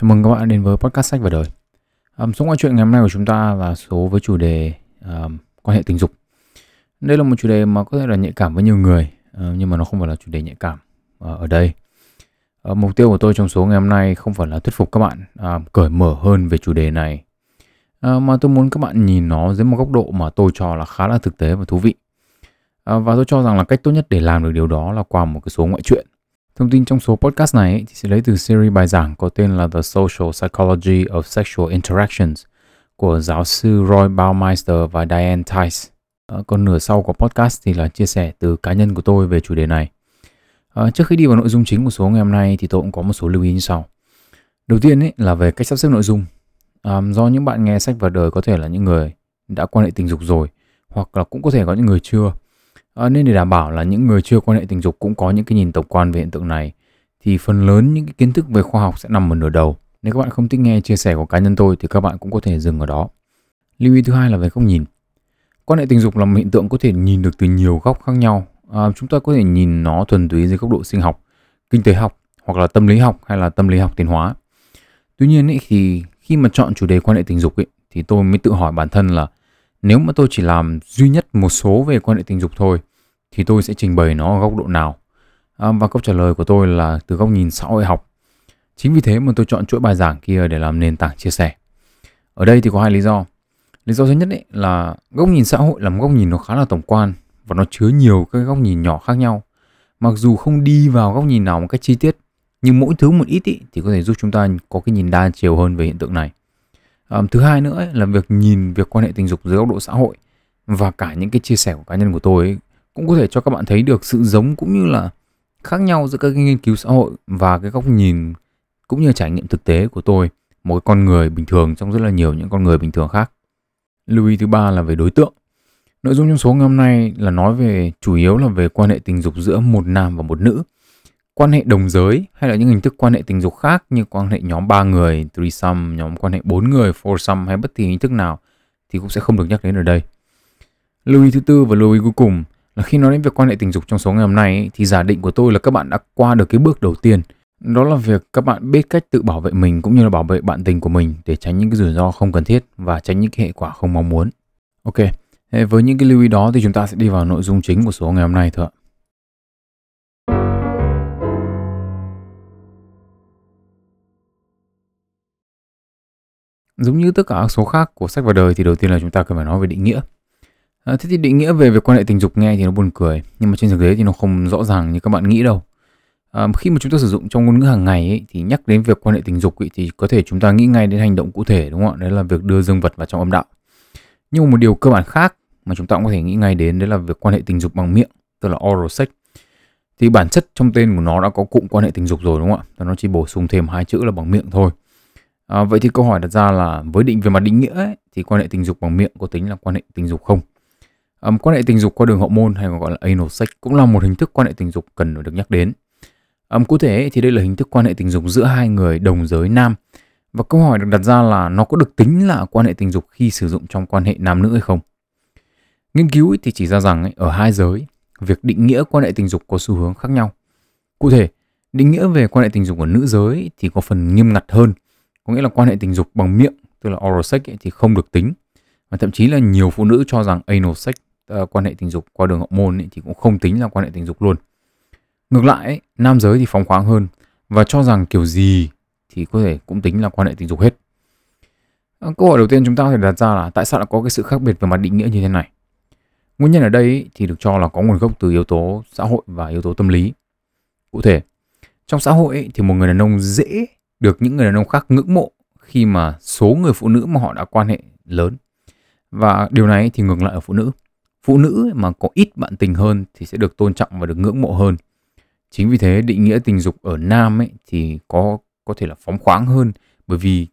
Chào mừng các bạn đến với podcast sách và đời. Um, số ngoại chuyện ngày hôm nay của chúng ta là số với chủ đề um, quan hệ tình dục. Đây là một chủ đề mà có thể là nhạy cảm với nhiều người, uh, nhưng mà nó không phải là chủ đề nhạy cảm uh, ở đây. Uh, mục tiêu của tôi trong số ngày hôm nay không phải là thuyết phục các bạn uh, cởi mở hơn về chủ đề này, uh, mà tôi muốn các bạn nhìn nó dưới một góc độ mà tôi cho là khá là thực tế và thú vị. Uh, và tôi cho rằng là cách tốt nhất để làm được điều đó là qua một cái số ngoại truyện Thông tin trong số podcast này thì sẽ lấy từ series bài giảng có tên là The Social Psychology of Sexual Interactions của giáo sư Roy Baumeister và Diane Tice. À, còn nửa sau của podcast thì là chia sẻ từ cá nhân của tôi về chủ đề này. À, trước khi đi vào nội dung chính của số ngày hôm nay thì tôi cũng có một số lưu ý như sau. Đầu tiên ấy là về cách sắp xếp nội dung. À, do những bạn nghe sách vào đời có thể là những người đã quan hệ tình dục rồi hoặc là cũng có thể có những người chưa À, nên để đảm bảo là những người chưa quan hệ tình dục cũng có những cái nhìn tổng quan về hiện tượng này thì phần lớn những cái kiến thức về khoa học sẽ nằm ở nửa đầu. Nếu các bạn không thích nghe chia sẻ của cá nhân tôi thì các bạn cũng có thể dừng ở đó. Lưu ý thứ hai là về góc nhìn. Quan hệ tình dục là một hiện tượng có thể nhìn được từ nhiều góc khác nhau. À, chúng ta có thể nhìn nó thuần túy dưới góc độ sinh học, kinh tế học hoặc là tâm lý học hay là tâm lý học tiến hóa. Tuy nhiên ý, thì khi mà chọn chủ đề quan hệ tình dục ý, thì tôi mới tự hỏi bản thân là nếu mà tôi chỉ làm duy nhất một số về quan hệ tình dục thôi thì tôi sẽ trình bày nó ở góc độ nào? À, và câu trả lời của tôi là từ góc nhìn xã hội học. Chính vì thế mà tôi chọn chuỗi bài giảng kia để làm nền tảng chia sẻ. Ở đây thì có hai lý do. Lý do thứ nhất ấy là góc nhìn xã hội là một góc nhìn nó khá là tổng quan và nó chứa nhiều các góc nhìn nhỏ khác nhau. Mặc dù không đi vào góc nhìn nào một cách chi tiết, nhưng mỗi thứ một ít ý, thì có thể giúp chúng ta có cái nhìn đa chiều hơn về hiện tượng này um, thứ hai nữa ấy, là việc nhìn việc quan hệ tình dục dưới góc độ xã hội và cả những cái chia sẻ của cá nhân của tôi ấy, cũng có thể cho các bạn thấy được sự giống cũng như là khác nhau giữa các cái nghiên cứu xã hội và cái góc nhìn cũng như trải nghiệm thực tế của tôi một con người bình thường trong rất là nhiều những con người bình thường khác. Lưu ý thứ ba là về đối tượng. Nội dung trong số ngày hôm nay là nói về chủ yếu là về quan hệ tình dục giữa một nam và một nữ. Quan hệ đồng giới hay là những hình thức quan hệ tình dục khác như quan hệ nhóm 3 người, threesome, nhóm quan hệ 4 người, foursome hay bất kỳ hình thức nào thì cũng sẽ không được nhắc đến ở đây. Lưu ý thứ tư và lưu ý cuối cùng là khi nói đến việc quan hệ tình dục trong số ngày hôm nay ấy, thì giả định của tôi là các bạn đã qua được cái bước đầu tiên đó là việc các bạn biết cách tự bảo vệ mình cũng như là bảo vệ bạn tình của mình để tránh những cái rủi ro không cần thiết và tránh những cái hệ quả không mong muốn. Ok, với những cái lưu ý đó thì chúng ta sẽ đi vào nội dung chính của số ngày hôm nay thôi ạ. Giống như tất cả các số khác của sách và đời thì đầu tiên là chúng ta cần phải nói về định nghĩa. À, thế thì định nghĩa về việc quan hệ tình dục nghe thì nó buồn cười, nhưng mà trên thực tế thì nó không rõ ràng như các bạn nghĩ đâu. À, khi mà chúng ta sử dụng trong ngôn ngữ hàng ngày ấy, thì nhắc đến việc quan hệ tình dục ấy, thì có thể chúng ta nghĩ ngay đến hành động cụ thể đúng không ạ? Đấy là việc đưa dương vật vào trong âm đạo. Nhưng mà một điều cơ bản khác mà chúng ta cũng có thể nghĩ ngay đến đấy là việc quan hệ tình dục bằng miệng, tức là oral sex. Thì bản chất trong tên của nó đã có cụm quan hệ tình dục rồi đúng không ạ? Và nó chỉ bổ sung thêm hai chữ là bằng miệng thôi. À, vậy thì câu hỏi đặt ra là với định về mặt định nghĩa ấy, thì quan hệ tình dục bằng miệng có tính là quan hệ tình dục không? À, quan hệ tình dục qua đường hậu môn hay còn gọi là anal sex cũng là một hình thức quan hệ tình dục cần được nhắc đến. À, cụ thể thì đây là hình thức quan hệ tình dục giữa hai người đồng giới nam. Và câu hỏi được đặt ra là nó có được tính là quan hệ tình dục khi sử dụng trong quan hệ nam nữ hay không? Nghiên cứu thì chỉ ra rằng ở hai giới, việc định nghĩa quan hệ tình dục có xu hướng khác nhau. Cụ thể, định nghĩa về quan hệ tình dục của nữ giới thì có phần nghiêm ngặt hơn, có nghĩa là quan hệ tình dục bằng miệng, tức là oral sex thì không được tính. Và thậm chí là nhiều phụ nữ cho rằng anal sex uh, quan hệ tình dục qua đường hậu môn ấy, thì cũng không tính là quan hệ tình dục luôn. Ngược lại, ấy, nam giới thì phóng khoáng hơn và cho rằng kiểu gì thì có thể cũng tính là quan hệ tình dục hết. Ờ, câu hỏi đầu tiên chúng ta có thể đặt ra là tại sao lại có cái sự khác biệt về mặt định nghĩa như thế này? Nguyên nhân ở đây ấy, thì được cho là có nguồn gốc từ yếu tố xã hội và yếu tố tâm lý. Cụ thể, trong xã hội ấy, thì một người đàn ông dễ được những người đàn ông khác ngưỡng mộ khi mà số người phụ nữ mà họ đã quan hệ lớn. Và điều này thì ngược lại ở phụ nữ. Phụ nữ mà có ít bạn tình hơn thì sẽ được tôn trọng và được ngưỡng mộ hơn. Chính vì thế, định nghĩa tình dục ở nam ấy thì có có thể là phóng khoáng hơn. Bởi vì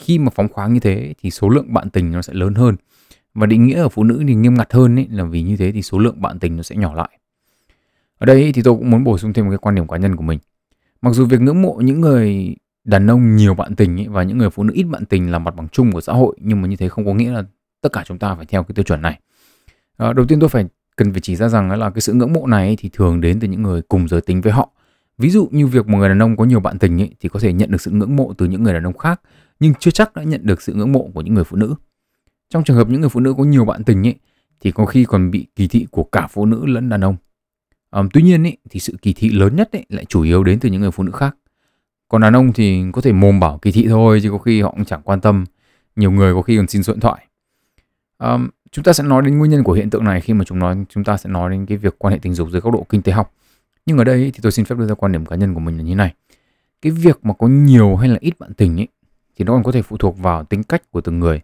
khi mà phóng khoáng như thế thì số lượng bạn tình nó sẽ lớn hơn. Và định nghĩa ở phụ nữ thì nghiêm ngặt hơn ấy là vì như thế thì số lượng bạn tình nó sẽ nhỏ lại. Ở đây thì tôi cũng muốn bổ sung thêm một cái quan điểm cá nhân của mình. Mặc dù việc ngưỡng mộ những người đàn ông nhiều bạn tình ấy, và những người phụ nữ ít bạn tình là mặt bằng chung của xã hội nhưng mà như thế không có nghĩa là tất cả chúng ta phải theo cái tiêu chuẩn này À, đầu tiên tôi phải cần phải chỉ ra rằng là cái sự ngưỡng mộ này thì thường đến từ những người cùng giới tính với họ Ví dụ như việc một người đàn ông có nhiều bạn tình ấy, thì có thể nhận được sự ngưỡng mộ từ những người đàn ông khác, nhưng chưa chắc đã nhận được sự ngưỡng mộ của những người phụ nữ. Trong trường hợp những người phụ nữ có nhiều bạn tình ấy, thì có khi còn bị kỳ thị của cả phụ nữ lẫn đàn ông. à, tuy nhiên ấy, thì sự kỳ thị lớn nhất ấy, lại chủ yếu đến từ những người phụ nữ khác. Còn đàn ông thì có thể mồm bảo kỳ thị thôi chứ có khi họ cũng chẳng quan tâm. Nhiều người có khi còn xin số điện thoại. à, chúng ta sẽ nói đến nguyên nhân của hiện tượng này khi mà chúng nói chúng ta sẽ nói đến cái việc quan hệ tình dục dưới góc độ kinh tế học. Nhưng ở đây thì tôi xin phép đưa ra quan điểm cá nhân của mình là như này. Cái việc mà có nhiều hay là ít bạn tình ấy thì nó còn có thể phụ thuộc vào tính cách của từng người.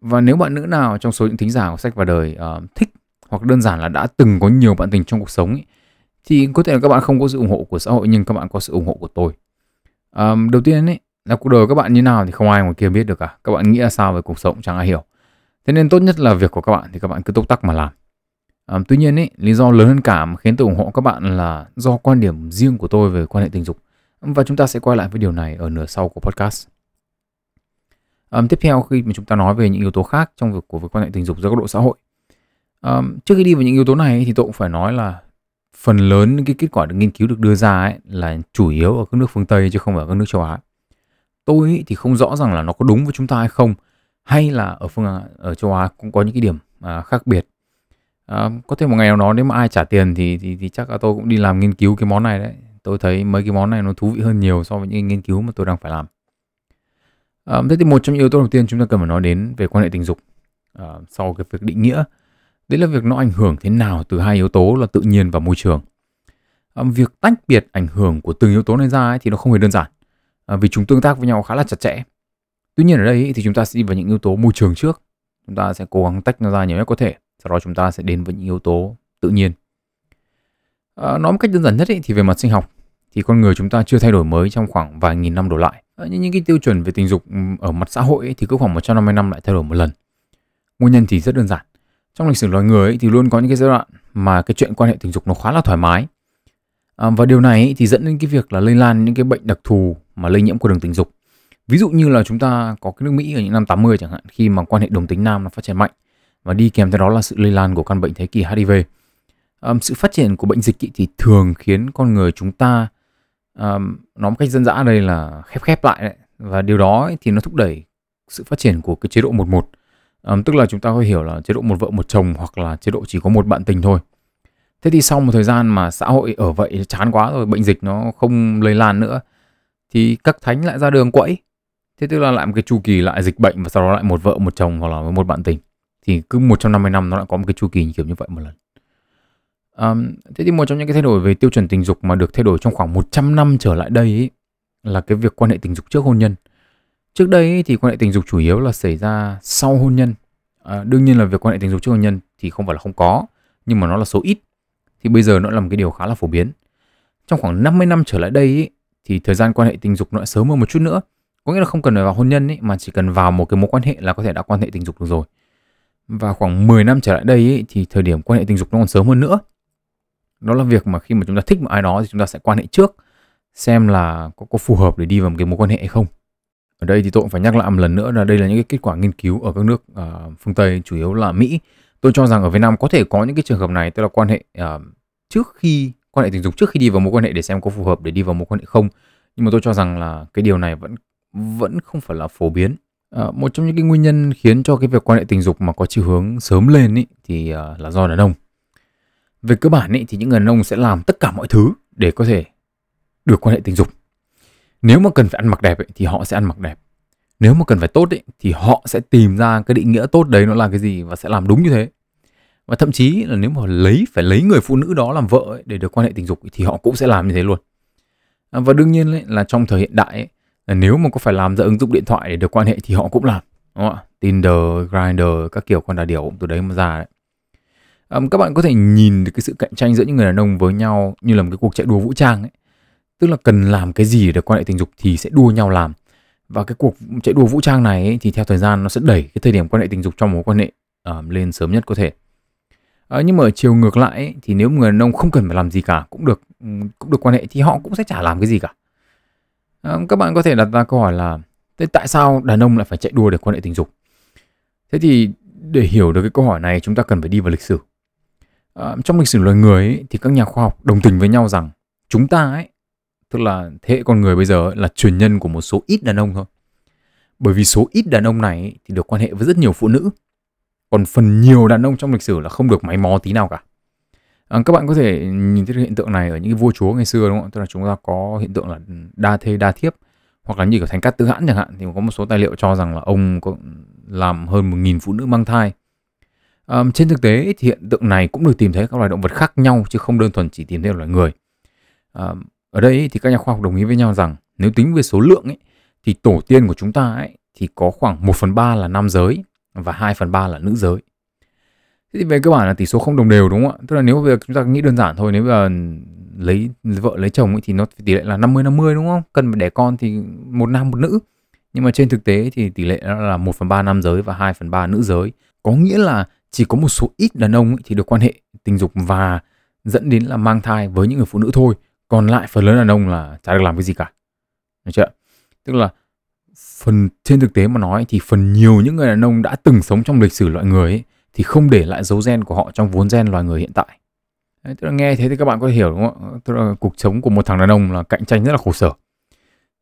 Và nếu bạn nữ nào trong số những thính giả của sách và đời uh, thích hoặc đơn giản là đã từng có nhiều bạn tình trong cuộc sống ấy, thì có thể là các bạn không có sự ủng hộ của xã hội nhưng các bạn có sự ủng hộ của tôi. Um, đầu tiên ấy là cuộc đời các bạn như nào thì không ai ngoài kia biết được cả. Các bạn nghĩ là sao về cuộc sống chẳng ai hiểu. Thế nên tốt nhất là việc của các bạn thì các bạn cứ tốc tắc mà làm. Um, tuy nhiên ấy, lý do lớn hơn cả mà khiến tôi ủng hộ các bạn là do quan điểm riêng của tôi về quan hệ tình dục. Và chúng ta sẽ quay lại với điều này ở nửa sau của podcast. Um, tiếp theo khi mà chúng ta nói về những yếu tố khác trong việc của việc quan hệ tình dục giữa góc độ xã hội. Um, trước khi đi vào những yếu tố này thì tôi cũng phải nói là phần lớn những cái kết quả được nghiên cứu được đưa ra ấy là chủ yếu ở các nước phương Tây chứ không phải ở các nước châu Á. Tôi thì không rõ rằng là nó có đúng với chúng ta hay không hay là ở phương ở châu Á cũng có những cái điểm à, khác biệt. À, có thể một ngày nào đó nếu mà ai trả tiền thì thì, thì chắc là tôi cũng đi làm nghiên cứu cái món này đấy. Tôi thấy mấy cái món này nó thú vị hơn nhiều so với những nghiên cứu mà tôi đang phải làm. À, thế thì một trong những yếu tố đầu tiên chúng ta cần phải nói đến về quan hệ tình dục à, sau cái việc định nghĩa đấy là việc nó ảnh hưởng thế nào từ hai yếu tố là tự nhiên và môi trường. À, việc tách biệt ảnh hưởng của từng yếu tố này ra ấy, thì nó không hề đơn giản. À, vì chúng tương tác với nhau khá là chặt chẽ. Tuy nhiên ở đây ấy, thì chúng ta sẽ đi vào những yếu tố môi trường trước. Chúng ta sẽ cố gắng tách nó ra nhiều nhất có thể. Sau đó chúng ta sẽ đến với những yếu tố tự nhiên. À, nói một cách đơn giản nhất ấy, thì về mặt sinh học thì con người chúng ta chưa thay đổi mới trong khoảng vài nghìn năm đổ lại. À, nhưng những cái tiêu chuẩn về tình dục ở mặt xã hội ấy, thì cứ khoảng 150 năm lại thay đổi một lần. Nguyên nhân thì rất đơn giản trong lịch sử loài người ấy, thì luôn có những cái giai đoạn mà cái chuyện quan hệ tình dục nó khá là thoải mái. À, và điều này ấy, thì dẫn đến cái việc là lây lan những cái bệnh đặc thù mà lây nhiễm qua đường tình dục. Ví dụ như là chúng ta có cái nước Mỹ ở những năm 80 chẳng hạn khi mà quan hệ đồng tính nam nó phát triển mạnh và đi kèm theo đó là sự lây lan của căn bệnh thế kỷ HIV um, sự phát triển của bệnh dịch thì thường khiến con người chúng ta um, nói một cách dân dã đây là khép khép lại đấy. Và điều đó ấy, thì nó thúc đẩy sự phát triển của cái chế độ 11 um, tức là chúng ta có hiểu là chế độ một vợ một chồng hoặc là chế độ chỉ có một bạn tình thôi. Thế thì sau một thời gian mà xã hội ở vậy chán quá rồi bệnh dịch nó không lây lan nữa thì các thánh lại ra đường quẫy. Thế tức là lại một cái chu kỳ lại dịch bệnh và sau đó lại một vợ một chồng hoặc là một bạn tình. Thì cứ 150 năm nó lại có một cái chu kỳ kiểu như vậy một lần. Um, thế thì một trong những cái thay đổi về tiêu chuẩn tình dục mà được thay đổi trong khoảng 100 năm trở lại đây ấy, là cái việc quan hệ tình dục trước hôn nhân. Trước đây thì quan hệ tình dục chủ yếu là xảy ra sau hôn nhân. À, đương nhiên là việc quan hệ tình dục trước hôn nhân thì không phải là không có, nhưng mà nó là số ít. Thì bây giờ nó là một cái điều khá là phổ biến. Trong khoảng 50 năm trở lại đây ý, thì thời gian quan hệ tình dục nó lại sớm hơn một chút nữa. Có nghĩa là không cần phải vào hôn nhân ý, mà chỉ cần vào một cái mối quan hệ là có thể đã quan hệ tình dục được rồi. Và khoảng 10 năm trở lại đây ý, thì thời điểm quan hệ tình dục nó còn sớm hơn nữa. Đó là việc mà khi mà chúng ta thích một ai đó thì chúng ta sẽ quan hệ trước xem là có, có phù hợp để đi vào một cái mối quan hệ hay không ở đây thì tôi cũng phải nhắc lại một lần nữa là đây là những cái kết quả nghiên cứu ở các nước uh, phương Tây chủ yếu là Mỹ. Tôi cho rằng ở Việt Nam có thể có những cái trường hợp này tức là quan hệ uh, trước khi quan hệ tình dục trước khi đi vào mối quan hệ để xem có phù hợp để đi vào mối quan hệ không. Nhưng mà tôi cho rằng là cái điều này vẫn vẫn không phải là phổ biến. Uh, một trong những cái nguyên nhân khiến cho cái việc quan hệ tình dục mà có chiều hướng sớm lên ý, thì uh, là do đàn ông. Về cơ bản ý, thì những người đàn ông sẽ làm tất cả mọi thứ để có thể được quan hệ tình dục nếu mà cần phải ăn mặc đẹp ấy, thì họ sẽ ăn mặc đẹp. Nếu mà cần phải tốt ấy, thì họ sẽ tìm ra cái định nghĩa tốt đấy nó là cái gì và sẽ làm đúng như thế. Và thậm chí là nếu mà lấy phải lấy người phụ nữ đó làm vợ ấy, để được quan hệ tình dục ấy, thì họ cũng sẽ làm như thế luôn. À, và đương nhiên ấy, là trong thời hiện đại ấy, là nếu mà có phải làm ra ứng dụng điện thoại để được quan hệ thì họ cũng làm đúng không ạ? Tinder, Grindr các kiểu con đà điểu cũng từ đấy mà ra đấy. À, các bạn có thể nhìn được cái sự cạnh tranh giữa những người đàn ông với nhau như là một cái cuộc chạy đua vũ trang ấy tức là cần làm cái gì để quan hệ tình dục thì sẽ đua nhau làm. Và cái cuộc chạy đua vũ trang này ấy, thì theo thời gian nó sẽ đẩy cái thời điểm quan hệ tình dục trong mối quan hệ uh, lên sớm nhất có thể. Uh, nhưng mà ở chiều ngược lại ấy, thì nếu người đàn ông không cần phải làm gì cả cũng được ừ, cũng được quan hệ thì họ cũng sẽ chả làm cái gì cả. Uh, các bạn có thể đặt ra câu hỏi là thế tại sao đàn ông lại phải chạy đua để quan hệ tình dục? Thế thì để hiểu được cái câu hỏi này chúng ta cần phải đi vào lịch sử. Uh, trong lịch sử loài người ấy, thì các nhà khoa học đồng tình với nhau rằng chúng ta ấy tức là thế hệ con người bây giờ là truyền nhân của một số ít đàn ông thôi. Bởi vì số ít đàn ông này thì được quan hệ với rất nhiều phụ nữ. Còn phần nhiều đàn ông trong lịch sử là không được máy mò tí nào cả. À, các bạn có thể nhìn thấy hiện tượng này ở những cái vua chúa ngày xưa đúng không? Tức là chúng ta có hiện tượng là đa thê đa thiếp hoặc là như kiểu thành cát tứ hãn chẳng hạn thì có một số tài liệu cho rằng là ông có làm hơn một nghìn phụ nữ mang thai. À, trên thực tế thì hiện tượng này cũng được tìm thấy các loài động vật khác nhau chứ không đơn thuần chỉ tìm thấy ở loài người. À, ở đây thì các nhà khoa học đồng ý với nhau rằng nếu tính về số lượng ấy, thì tổ tiên của chúng ta ấy, thì có khoảng 1 phần 3 là nam giới và 2 phần 3 là nữ giới. Thế thì về cơ bản là tỷ số không đồng đều đúng không ạ? Tức là nếu bây giờ chúng ta nghĩ đơn giản thôi, nếu bây giờ lấy vợ lấy chồng ấy thì nó tỷ lệ là 50 50 đúng không? Cần phải đẻ con thì một nam một nữ. Nhưng mà trên thực tế thì tỷ lệ nó là 1 phần 3 nam giới và 2 phần 3 nữ giới. Có nghĩa là chỉ có một số ít đàn ông ấy thì được quan hệ tình dục và dẫn đến là mang thai với những người phụ nữ thôi. Còn lại phần lớn đàn ông là chả được làm cái gì cả. Được chưa? Tức là phần trên thực tế mà nói thì phần nhiều những người đàn ông đã từng sống trong lịch sử loài người ấy, thì không để lại dấu gen của họ trong vốn gen loài người hiện tại. Đấy, tức là nghe thế thì các bạn có thể hiểu đúng không? Tức là cuộc sống của một thằng đàn ông là cạnh tranh rất là khổ sở.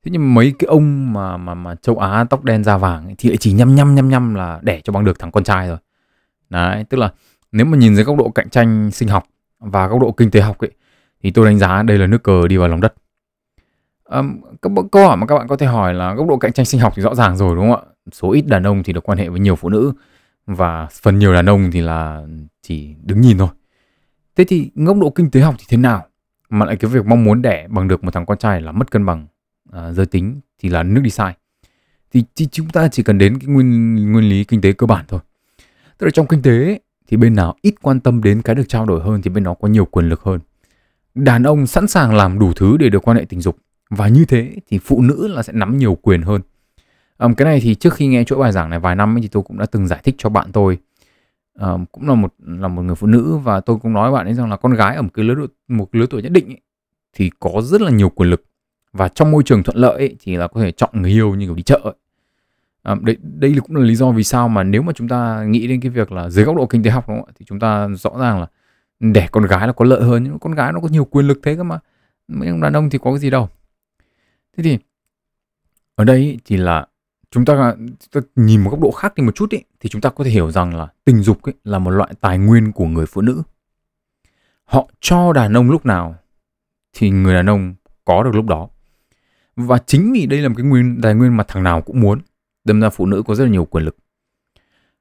Thế nhưng mấy cái ông mà mà mà châu Á tóc đen da vàng ấy, thì lại chỉ nhăm nhăm nhăm nhăm là đẻ cho bằng được thằng con trai rồi. Đấy, tức là nếu mà nhìn dưới góc độ cạnh tranh sinh học và góc độ kinh tế học ấy thì tôi đánh giá đây là nước cờ đi vào lòng đất. à, các câu hỏi mà các bạn có thể hỏi là góc độ cạnh tranh sinh học thì rõ ràng rồi đúng không ạ? Số ít đàn ông thì được quan hệ với nhiều phụ nữ và phần nhiều đàn ông thì là chỉ đứng nhìn thôi. Thế thì góc độ kinh tế học thì thế nào? Mà lại cái việc mong muốn đẻ bằng được một thằng con trai là mất cân bằng uh, giới tính thì là nước đi sai. Thì, thì chúng ta chỉ cần đến cái nguyên nguyên lý kinh tế cơ bản thôi. Tức là trong kinh tế thì bên nào ít quan tâm đến cái được trao đổi hơn thì bên đó có nhiều quyền lực hơn. Đàn ông sẵn sàng làm đủ thứ để được quan hệ tình dục và như thế thì phụ nữ là sẽ nắm nhiều quyền hơn um, cái này thì trước khi nghe chuỗi bài giảng này vài năm ấy, thì tôi cũng đã từng giải thích cho bạn tôi um, cũng là một là một người phụ nữ và tôi cũng nói bạn ấy rằng là con gái ở một cái lứa tuổi, một lứa tuổi nhất định ấy, thì có rất là nhiều quyền lực và trong môi trường thuận lợi ấy, thì là có thể chọn người yêu như kiểu đi chợ ấy. Um, đây đây cũng là lý do vì sao mà nếu mà chúng ta nghĩ đến cái việc là dưới góc độ kinh tế học đúng không? thì chúng ta rõ ràng là đẻ con gái là có lợi hơn nhưng con gái nó có nhiều quyền lực thế cơ mà. Mấy ông đàn ông thì có cái gì đâu. Thế thì ở đây thì là chúng ta, chúng ta nhìn một góc độ khác đi một chút ý, thì chúng ta có thể hiểu rằng là tình dục ý, là một loại tài nguyên của người phụ nữ. Họ cho đàn ông lúc nào thì người đàn ông có được lúc đó. Và chính vì đây là một cái nguyên tài nguyên mà thằng nào cũng muốn đâm ra phụ nữ có rất là nhiều quyền lực.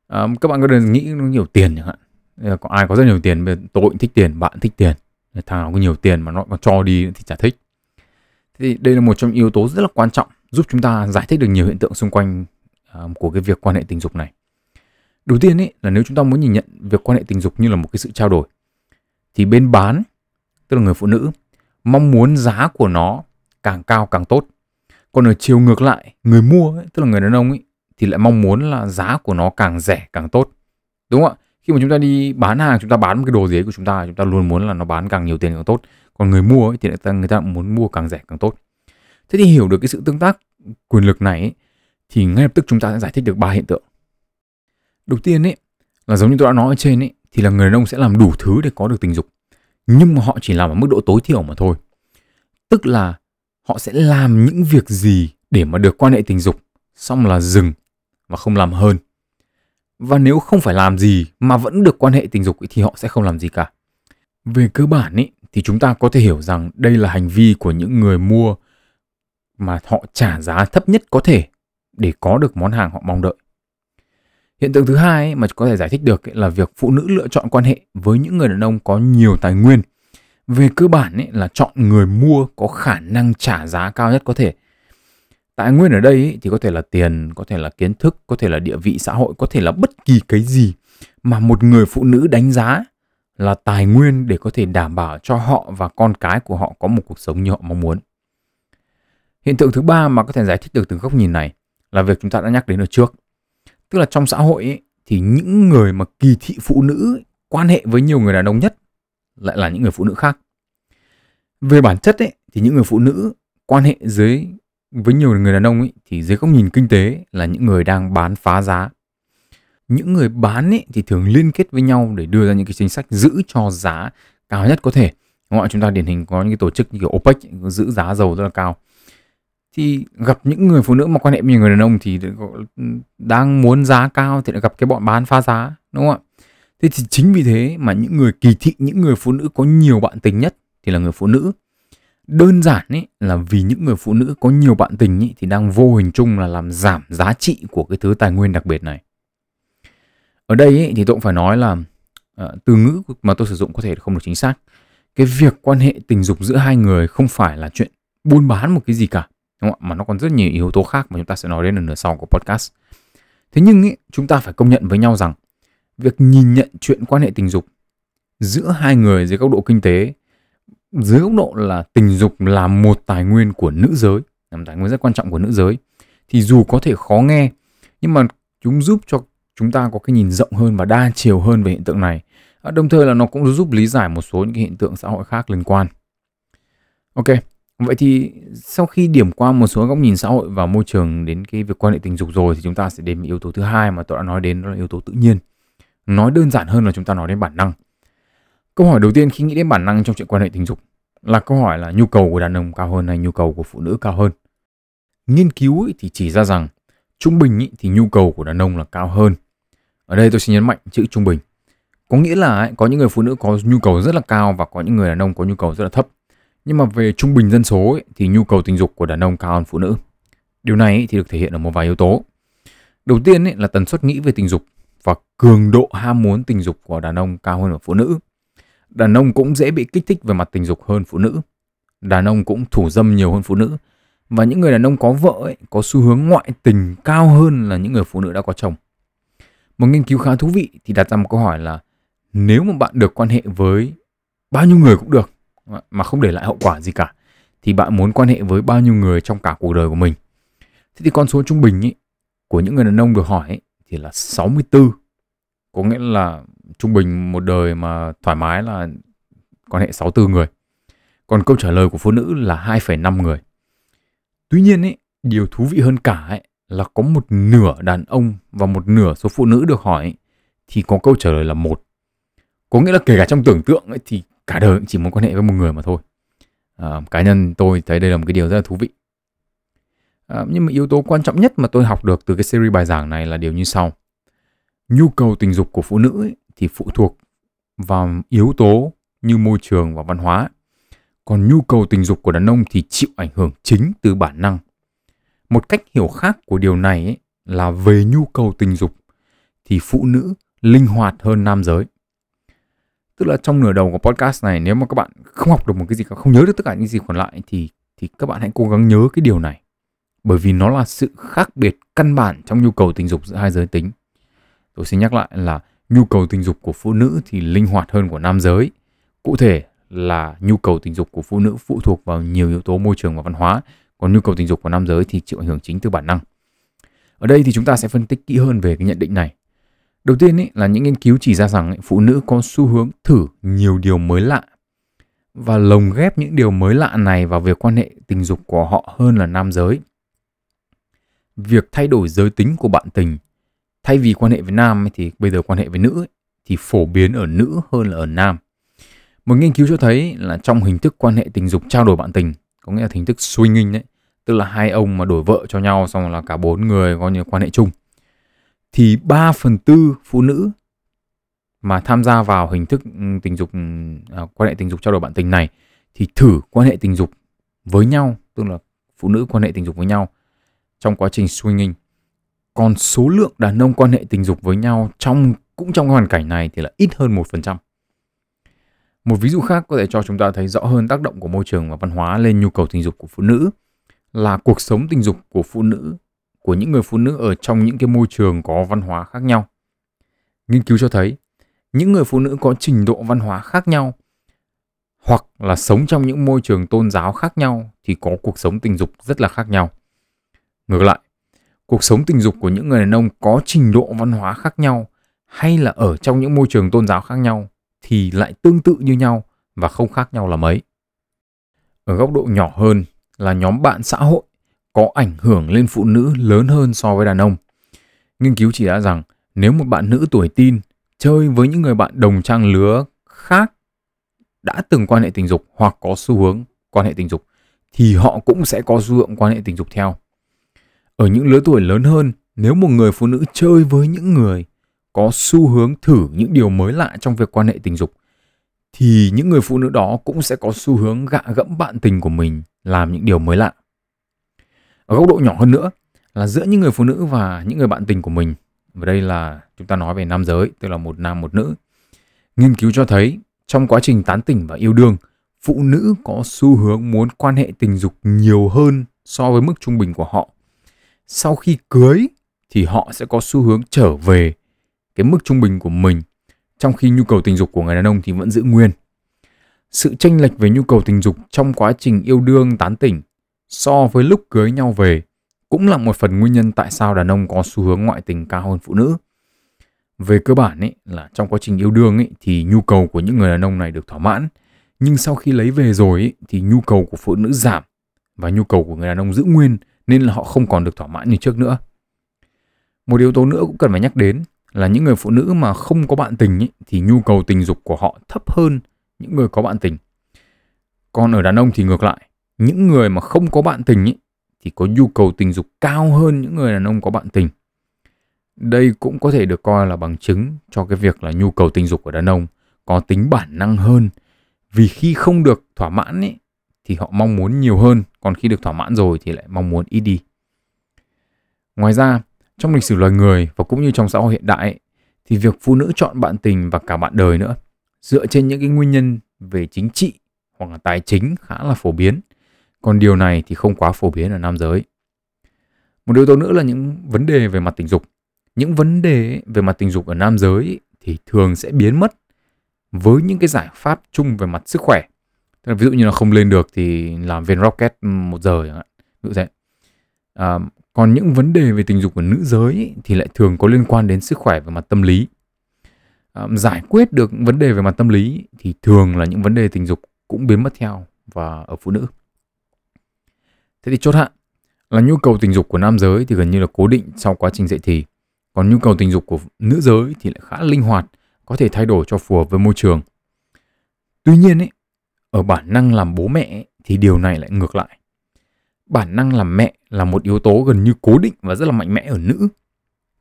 À, các bạn có thể nghĩ nó nhiều tiền chẳng hạn? Có ai có rất nhiều tiền tôi cũng thích tiền bạn thích tiền thằng nào có nhiều tiền mà nó còn cho đi thì chả thích thì đây là một trong những yếu tố rất là quan trọng giúp chúng ta giải thích được nhiều hiện tượng xung quanh à, của cái việc quan hệ tình dục này. Đầu tiên ấy là nếu chúng ta muốn nhìn nhận việc quan hệ tình dục như là một cái sự trao đổi thì bên bán tức là người phụ nữ mong muốn giá của nó càng cao càng tốt. Còn ở chiều ngược lại, người mua ấy, tức là người đàn ông ấy thì lại mong muốn là giá của nó càng rẻ càng tốt. Đúng không ạ? Khi mà chúng ta đi bán hàng, chúng ta bán một cái đồ gì ấy của chúng ta, chúng ta luôn muốn là nó bán càng nhiều tiền càng tốt. Còn người mua ấy, thì người ta, người ta muốn mua càng rẻ càng tốt. Thế thì hiểu được cái sự tương tác quyền lực này ấy, thì ngay lập tức chúng ta sẽ giải thích được ba hiện tượng. Đầu tiên ấy là giống như tôi đã nói ở trên ấy thì là người đàn ông sẽ làm đủ thứ để có được tình dục. Nhưng mà họ chỉ làm ở mức độ tối thiểu mà thôi. Tức là họ sẽ làm những việc gì để mà được quan hệ tình dục xong là dừng và không làm hơn. Và nếu không phải làm gì mà vẫn được quan hệ tình dục thì họ sẽ không làm gì cả. Về cơ bản ý, thì chúng ta có thể hiểu rằng đây là hành vi của những người mua mà họ trả giá thấp nhất có thể để có được món hàng họ mong đợi. Hiện tượng thứ hai mà có thể giải thích được là việc phụ nữ lựa chọn quan hệ với những người đàn ông có nhiều tài nguyên. Về cơ bản ấy là chọn người mua có khả năng trả giá cao nhất có thể. Tài nguyên ở đây thì có thể là tiền, có thể là kiến thức, có thể là địa vị xã hội, có thể là bất kỳ cái gì mà một người phụ nữ đánh giá là tài nguyên để có thể đảm bảo cho họ và con cái của họ có một cuộc sống như họ mong muốn. Hiện tượng thứ ba mà có thể giải thích được từ góc nhìn này là việc chúng ta đã nhắc đến ở trước. Tức là trong xã hội ấy, thì những người mà kỳ thị phụ nữ quan hệ với nhiều người đàn ông nhất lại là những người phụ nữ khác. Về bản chất ấy, thì những người phụ nữ quan hệ dưới với nhiều người đàn ông ấy, thì dưới góc nhìn kinh tế là những người đang bán phá giá. Những người bán ấy, thì thường liên kết với nhau để đưa ra những cái chính sách giữ cho giá cao nhất có thể. Đúng không chúng ta điển hình có những cái tổ chức như kiểu OPEC giữ giá dầu rất là cao. Thì gặp những người phụ nữ mà quan hệ với người đàn ông thì ừ, đang muốn giá cao thì lại gặp cái bọn bán phá giá đúng không ạ? Thế thì chính vì thế mà những người kỳ thị những người phụ nữ có nhiều bạn tình nhất thì là người phụ nữ đơn giản ấy là vì những người phụ nữ có nhiều bạn tình ấy, thì đang vô hình chung là làm giảm giá trị của cái thứ tài nguyên đặc biệt này. Ở đây ấy, thì tôi cũng phải nói là uh, từ ngữ mà tôi sử dụng có thể không được chính xác. Cái việc quan hệ tình dục giữa hai người không phải là chuyện buôn bán một cái gì cả đúng không? mà nó còn rất nhiều yếu tố khác mà chúng ta sẽ nói đến ở nửa sau của podcast. Thế nhưng ý, chúng ta phải công nhận với nhau rằng việc nhìn nhận chuyện quan hệ tình dục giữa hai người dưới góc độ kinh tế dưới góc độ là tình dục là một tài nguyên của nữ giới, là một tài nguyên rất quan trọng của nữ giới thì dù có thể khó nghe, nhưng mà chúng giúp cho chúng ta có cái nhìn rộng hơn và đa chiều hơn về hiện tượng này à, đồng thời là nó cũng giúp lý giải một số những cái hiện tượng xã hội khác liên quan ok, Vậy thì sau khi điểm qua một số góc nhìn xã hội và môi trường đến cái việc quan hệ tình dục rồi thì chúng ta sẽ đến yếu tố thứ hai mà tôi đã nói đến, đó là yếu tố tự nhiên. Nói đơn giản hơn là chúng ta nói đến bản năng. Câu hỏi đầu tiên khi nghĩ đến bản năng trong chuyện quan hệ tình dục là câu hỏi là nhu cầu của đàn ông cao hơn hay nhu cầu của phụ nữ cao hơn. Nghiên cứu thì chỉ ra rằng trung bình thì nhu cầu của đàn ông là cao hơn. Ở đây tôi xin nhấn mạnh chữ trung bình. Có nghĩa là có những người phụ nữ có nhu cầu rất là cao và có những người đàn ông có nhu cầu rất là thấp. Nhưng mà về trung bình dân số thì nhu cầu tình dục của đàn ông cao hơn phụ nữ. Điều này thì được thể hiện ở một vài yếu tố. Đầu tiên là tần suất nghĩ về tình dục và cường độ ham muốn tình dục của đàn ông cao hơn ở phụ nữ. Đàn ông cũng dễ bị kích thích về mặt tình dục hơn phụ nữ. Đàn ông cũng thủ dâm nhiều hơn phụ nữ. Và những người đàn ông có vợ ấy, có xu hướng ngoại tình cao hơn là những người phụ nữ đã có chồng. Một nghiên cứu khá thú vị thì đặt ra một câu hỏi là nếu mà bạn được quan hệ với bao nhiêu người cũng được mà không để lại hậu quả gì cả thì bạn muốn quan hệ với bao nhiêu người trong cả cuộc đời của mình. Thế thì con số trung bình ấy, của những người đàn ông được hỏi ấy, thì là 64. Có nghĩa là trung bình một đời mà thoải mái là quan hệ 64 người. Còn câu trả lời của phụ nữ là 2,5 người. Tuy nhiên ý, điều thú vị hơn cả ấy, là có một nửa đàn ông và một nửa số phụ nữ được hỏi thì có câu trả lời là một. Có nghĩa là kể cả trong tưởng tượng ấy, thì cả đời chỉ muốn quan hệ với một người mà thôi à, cá nhân tôi thấy đây là một cái điều rất là thú vị à, nhưng mà yếu tố quan trọng nhất mà tôi học được từ cái series bài giảng này là điều như sau nhu cầu tình dục của phụ nữ ấy, thì phụ thuộc vào yếu tố như môi trường và văn hóa. Còn nhu cầu tình dục của đàn ông thì chịu ảnh hưởng chính từ bản năng. Một cách hiểu khác của điều này ấy, là về nhu cầu tình dục thì phụ nữ linh hoạt hơn nam giới. Tức là trong nửa đầu của podcast này nếu mà các bạn không học được một cái gì cả không nhớ được tất cả những gì còn lại thì thì các bạn hãy cố gắng nhớ cái điều này. Bởi vì nó là sự khác biệt căn bản trong nhu cầu tình dục giữa hai giới tính. Tôi xin nhắc lại là nhu cầu tình dục của phụ nữ thì linh hoạt hơn của nam giới. Cụ thể là nhu cầu tình dục của phụ nữ phụ thuộc vào nhiều yếu tố môi trường và văn hóa còn nhu cầu tình dục của nam giới thì chịu ảnh hưởng chính từ bản năng. Ở đây thì chúng ta sẽ phân tích kỹ hơn về cái nhận định này. Đầu tiên ý, là những nghiên cứu chỉ ra rằng phụ nữ có xu hướng thử nhiều điều mới lạ và lồng ghép những điều mới lạ này vào việc quan hệ tình dục của họ hơn là nam giới. Việc thay đổi giới tính của bạn tình thay vì quan hệ với nam thì bây giờ quan hệ với nữ thì phổ biến ở nữ hơn là ở nam. Một nghiên cứu cho thấy là trong hình thức quan hệ tình dục trao đổi bạn tình, có nghĩa là hình thức swinging đấy, tức là hai ông mà đổi vợ cho nhau xong là cả bốn người coi như quan hệ chung thì 3 phần tư phụ nữ mà tham gia vào hình thức ừ, tình dục ừ, à, quan hệ tình dục trao đổi bạn tình này thì thử quan hệ tình dục với nhau tức là phụ nữ quan hệ tình dục với nhau trong quá trình swinging còn số lượng đàn ông quan hệ tình dục với nhau trong cũng trong hoàn cảnh này thì là ít hơn một phần trăm một ví dụ khác có thể cho chúng ta thấy rõ hơn tác động của môi trường và văn hóa lên nhu cầu tình dục của phụ nữ là cuộc sống tình dục của phụ nữ của những người phụ nữ ở trong những cái môi trường có văn hóa khác nhau. Nghiên cứu cho thấy, những người phụ nữ có trình độ văn hóa khác nhau hoặc là sống trong những môi trường tôn giáo khác nhau thì có cuộc sống tình dục rất là khác nhau. Ngược lại, cuộc sống tình dục của những người đàn ông có trình độ văn hóa khác nhau hay là ở trong những môi trường tôn giáo khác nhau thì lại tương tự như nhau và không khác nhau là mấy. Ở góc độ nhỏ hơn là nhóm bạn xã hội có ảnh hưởng lên phụ nữ lớn hơn so với đàn ông. Nghiên cứu chỉ ra rằng nếu một bạn nữ tuổi teen chơi với những người bạn đồng trang lứa khác đã từng quan hệ tình dục hoặc có xu hướng quan hệ tình dục thì họ cũng sẽ có xu hướng quan hệ tình dục theo. Ở những lứa tuổi lớn hơn, nếu một người phụ nữ chơi với những người có xu hướng thử những điều mới lạ trong việc quan hệ tình dục thì những người phụ nữ đó cũng sẽ có xu hướng gạ gẫm bạn tình của mình làm những điều mới lạ. Ở góc độ nhỏ hơn nữa là giữa những người phụ nữ và những người bạn tình của mình, và đây là chúng ta nói về nam giới, tức là một nam một nữ. Nghiên cứu cho thấy trong quá trình tán tỉnh và yêu đương, phụ nữ có xu hướng muốn quan hệ tình dục nhiều hơn so với mức trung bình của họ. Sau khi cưới thì họ sẽ có xu hướng trở về cái mức trung bình của mình trong khi nhu cầu tình dục của người đàn ông thì vẫn giữ nguyên. Sự chênh lệch về nhu cầu tình dục trong quá trình yêu đương tán tỉnh so với lúc cưới nhau về cũng là một phần nguyên nhân tại sao đàn ông có xu hướng ngoại tình cao hơn phụ nữ. Về cơ bản ấy là trong quá trình yêu đương ấy thì nhu cầu của những người đàn ông này được thỏa mãn, nhưng sau khi lấy về rồi ấy, thì nhu cầu của phụ nữ giảm và nhu cầu của người đàn ông giữ nguyên nên là họ không còn được thỏa mãn như trước nữa. Một yếu tố nữa cũng cần phải nhắc đến là những người phụ nữ mà không có bạn tình ý, thì nhu cầu tình dục của họ thấp hơn những người có bạn tình. Còn ở đàn ông thì ngược lại, những người mà không có bạn tình ý, thì có nhu cầu tình dục cao hơn những người đàn ông có bạn tình. Đây cũng có thể được coi là bằng chứng cho cái việc là nhu cầu tình dục của đàn ông có tính bản năng hơn. Vì khi không được thỏa mãn ý, thì họ mong muốn nhiều hơn, còn khi được thỏa mãn rồi thì lại mong muốn ít đi. Ngoài ra, trong lịch sử loài người và cũng như trong xã hội hiện đại thì việc phụ nữ chọn bạn tình và cả bạn đời nữa dựa trên những cái nguyên nhân về chính trị hoặc là tài chính khá là phổ biến. Còn điều này thì không quá phổ biến ở nam giới. Một yếu tố nữa là những vấn đề về mặt tình dục. Những vấn đề về mặt tình dục ở nam giới thì thường sẽ biến mất với những cái giải pháp chung về mặt sức khỏe. Ví dụ như là không lên được thì làm viên rocket một giờ chẳng hạn. Ví dụ thế. À, còn những vấn đề về tình dục của nữ giới thì lại thường có liên quan đến sức khỏe về mặt tâm lý. À, giải quyết được vấn đề về mặt tâm lý thì thường là những vấn đề tình dục cũng biến mất theo và ở phụ nữ. Thế thì chốt hạn là nhu cầu tình dục của nam giới thì gần như là cố định sau quá trình dậy thì. Còn nhu cầu tình dục của nữ giới thì lại khá linh hoạt, có thể thay đổi cho phù hợp với môi trường. Tuy nhiên ấy, ở bản năng làm bố mẹ thì điều này lại ngược lại bản năng làm mẹ là một yếu tố gần như cố định và rất là mạnh mẽ ở nữ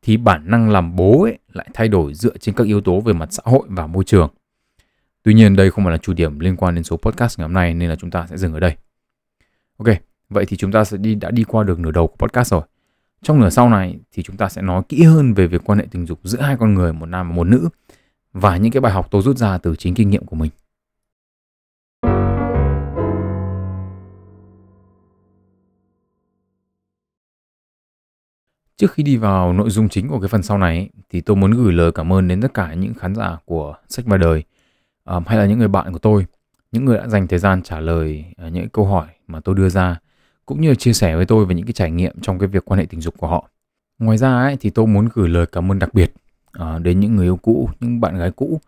thì bản năng làm bố ấy lại thay đổi dựa trên các yếu tố về mặt xã hội và môi trường. Tuy nhiên đây không phải là chủ điểm liên quan đến số podcast ngày hôm nay nên là chúng ta sẽ dừng ở đây. Ok, vậy thì chúng ta sẽ đi đã đi qua được nửa đầu của podcast rồi. Trong nửa sau này thì chúng ta sẽ nói kỹ hơn về việc quan hệ tình dục giữa hai con người, một nam và một nữ và những cái bài học tôi rút ra từ chính kinh nghiệm của mình. Trước khi đi vào nội dung chính của cái phần sau này thì tôi muốn gửi lời cảm ơn đến tất cả những khán giả của sách và đời um, hay là những người bạn của tôi, những người đã dành thời gian trả lời uh, những câu hỏi mà tôi đưa ra cũng như chia sẻ với tôi về những cái trải nghiệm trong cái việc quan hệ tình dục của họ. Ngoài ra ấy, thì tôi muốn gửi lời cảm ơn đặc biệt uh, đến những người yêu cũ, những bạn gái cũ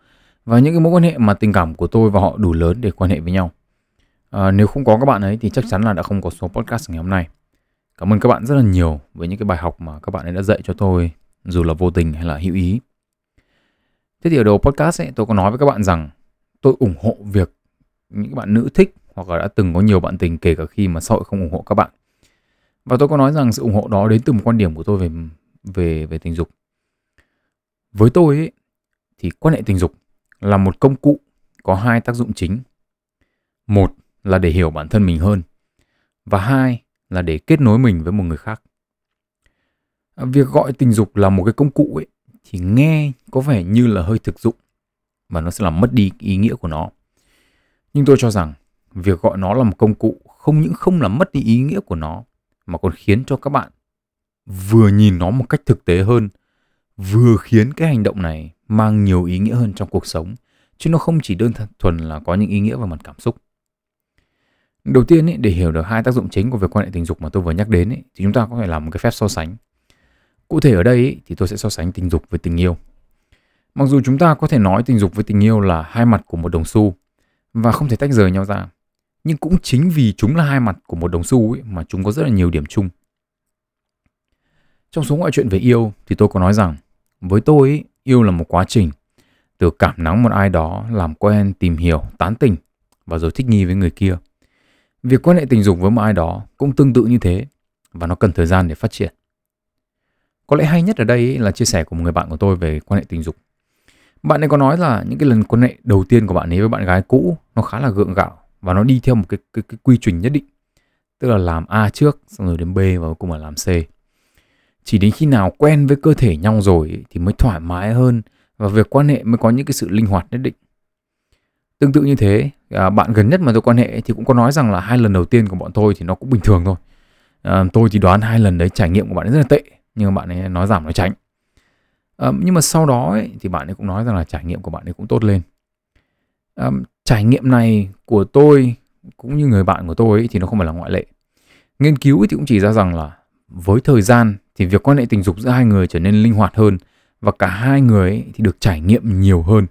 và những cái mối quan hệ mà tình cảm của tôi và họ đủ lớn để quan hệ với nhau. À, nếu không có các bạn ấy thì chắc chắn là đã không có số podcast ngày hôm nay. Cảm ơn các bạn rất là nhiều với những cái bài học mà các bạn ấy đã dạy cho tôi, dù là vô tình hay là hữu ý. Thế thì ở đầu podcast ấy, tôi có nói với các bạn rằng tôi ủng hộ việc những bạn nữ thích hoặc là đã từng có nhiều bạn tình kể cả khi mà xã hội không ủng hộ các bạn. Và tôi có nói rằng sự ủng hộ đó đến từ một quan điểm của tôi về về về tình dục. Với tôi ấy, thì quan hệ tình dục là một công cụ có hai tác dụng chính. Một là để hiểu bản thân mình hơn và hai là để kết nối mình với một người khác. Việc gọi tình dục là một cái công cụ ấy, thì nghe có vẻ như là hơi thực dụng và nó sẽ làm mất đi ý nghĩa của nó. Nhưng tôi cho rằng việc gọi nó là một công cụ không những không làm mất đi ý nghĩa của nó, mà còn khiến cho các bạn vừa nhìn nó một cách thực tế hơn, vừa khiến cái hành động này mang nhiều ý nghĩa hơn trong cuộc sống, chứ nó không chỉ đơn thuần là có những ý nghĩa về mặt cảm xúc. Đầu tiên ý, để hiểu được hai tác dụng chính của việc quan hệ tình dục mà tôi vừa nhắc đến ý, thì chúng ta có thể làm một cái phép so sánh. Cụ thể ở đây ý, thì tôi sẽ so sánh tình dục với tình yêu. Mặc dù chúng ta có thể nói tình dục với tình yêu là hai mặt của một đồng xu và không thể tách rời nhau ra, nhưng cũng chính vì chúng là hai mặt của một đồng xu ấy, mà chúng có rất là nhiều điểm chung. Trong số ngoại truyện về yêu thì tôi có nói rằng với tôi ý, yêu là một quá trình từ cảm nắng một ai đó, làm quen, tìm hiểu, tán tỉnh và rồi thích nghi với người kia. Việc quan hệ tình dục với một ai đó cũng tương tự như thế và nó cần thời gian để phát triển. Có lẽ hay nhất ở đây là chia sẻ của một người bạn của tôi về quan hệ tình dục. Bạn ấy có nói là những cái lần quan hệ đầu tiên của bạn ấy với bạn gái cũ nó khá là gượng gạo và nó đi theo một cái, cái, cái quy trình nhất định. Tức là làm A trước, xong rồi đến B và cuối cùng là làm C. Chỉ đến khi nào quen với cơ thể nhau rồi thì mới thoải mái hơn và việc quan hệ mới có những cái sự linh hoạt nhất định. Tương tự như thế, à, bạn gần nhất mà tôi quan hệ thì cũng có nói rằng là hai lần đầu tiên của bọn tôi thì nó cũng bình thường thôi. À, tôi thì đoán hai lần đấy trải nghiệm của bạn ấy rất là tệ, nhưng mà bạn ấy nói giảm nói tránh. À, nhưng mà sau đó ấy, thì bạn ấy cũng nói rằng là trải nghiệm của bạn ấy cũng tốt lên. À, trải nghiệm này của tôi cũng như người bạn của tôi ấy, thì nó không phải là ngoại lệ. Nghiên cứu thì cũng chỉ ra rằng là với thời gian thì việc quan hệ tình dục giữa hai người trở nên linh hoạt hơn và cả hai người ấy thì được trải nghiệm nhiều hơn.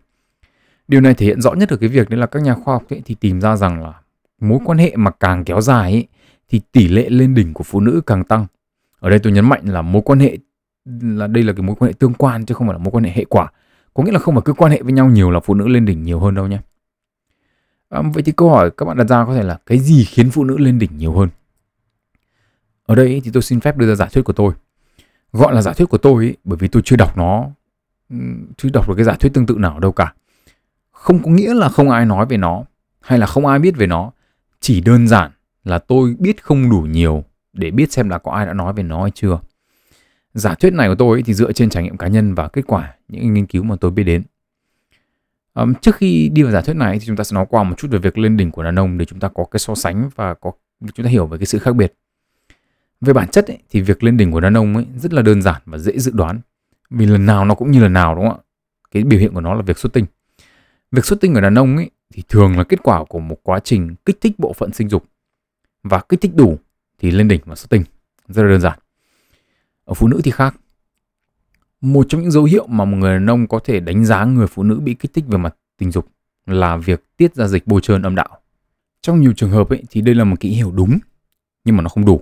Điều này thể hiện rõ nhất ở cái việc đấy là các nhà khoa học ấy thì tìm ra rằng là mối quan hệ mà càng kéo dài ấy, thì tỷ lệ lên đỉnh của phụ nữ càng tăng. Ở đây tôi nhấn mạnh là mối quan hệ là đây là cái mối quan hệ tương quan chứ không phải là mối quan hệ hệ quả. Có nghĩa là không phải cứ quan hệ với nhau nhiều là phụ nữ lên đỉnh nhiều hơn đâu nhé. À, vậy thì câu hỏi các bạn đặt ra có thể là cái gì khiến phụ nữ lên đỉnh nhiều hơn? Ở đây thì tôi xin phép đưa ra giả thuyết của tôi. Gọi là giả thuyết của tôi ấy, bởi vì tôi chưa đọc nó, chưa đọc được cái giả thuyết tương tự nào đâu cả. Không có nghĩa là không ai nói về nó hay là không ai biết về nó. Chỉ đơn giản là tôi biết không đủ nhiều để biết xem là có ai đã nói về nó hay chưa. Giả thuyết này của tôi thì dựa trên trải nghiệm cá nhân và kết quả những nghiên cứu mà tôi biết đến. Um, trước khi đi vào giả thuyết này thì chúng ta sẽ nói qua một chút về việc lên đỉnh của đàn ông để chúng ta có cái so sánh và có chúng ta hiểu về cái sự khác biệt. Về bản chất ấy, thì việc lên đỉnh của đàn ông ấy rất là đơn giản và dễ dự đoán. Vì lần nào nó cũng như lần nào đúng không ạ? Cái biểu hiện của nó là việc xuất tinh. Việc xuất tinh ở đàn ông ấy thì thường là kết quả của một quá trình kích thích bộ phận sinh dục và kích thích đủ thì lên đỉnh và xuất tinh. Rất là đơn giản. Ở phụ nữ thì khác. Một trong những dấu hiệu mà một người đàn ông có thể đánh giá người phụ nữ bị kích thích về mặt tình dục là việc tiết ra dịch bôi trơn âm đạo. Trong nhiều trường hợp ấy, thì đây là một kỹ hiểu đúng, nhưng mà nó không đủ.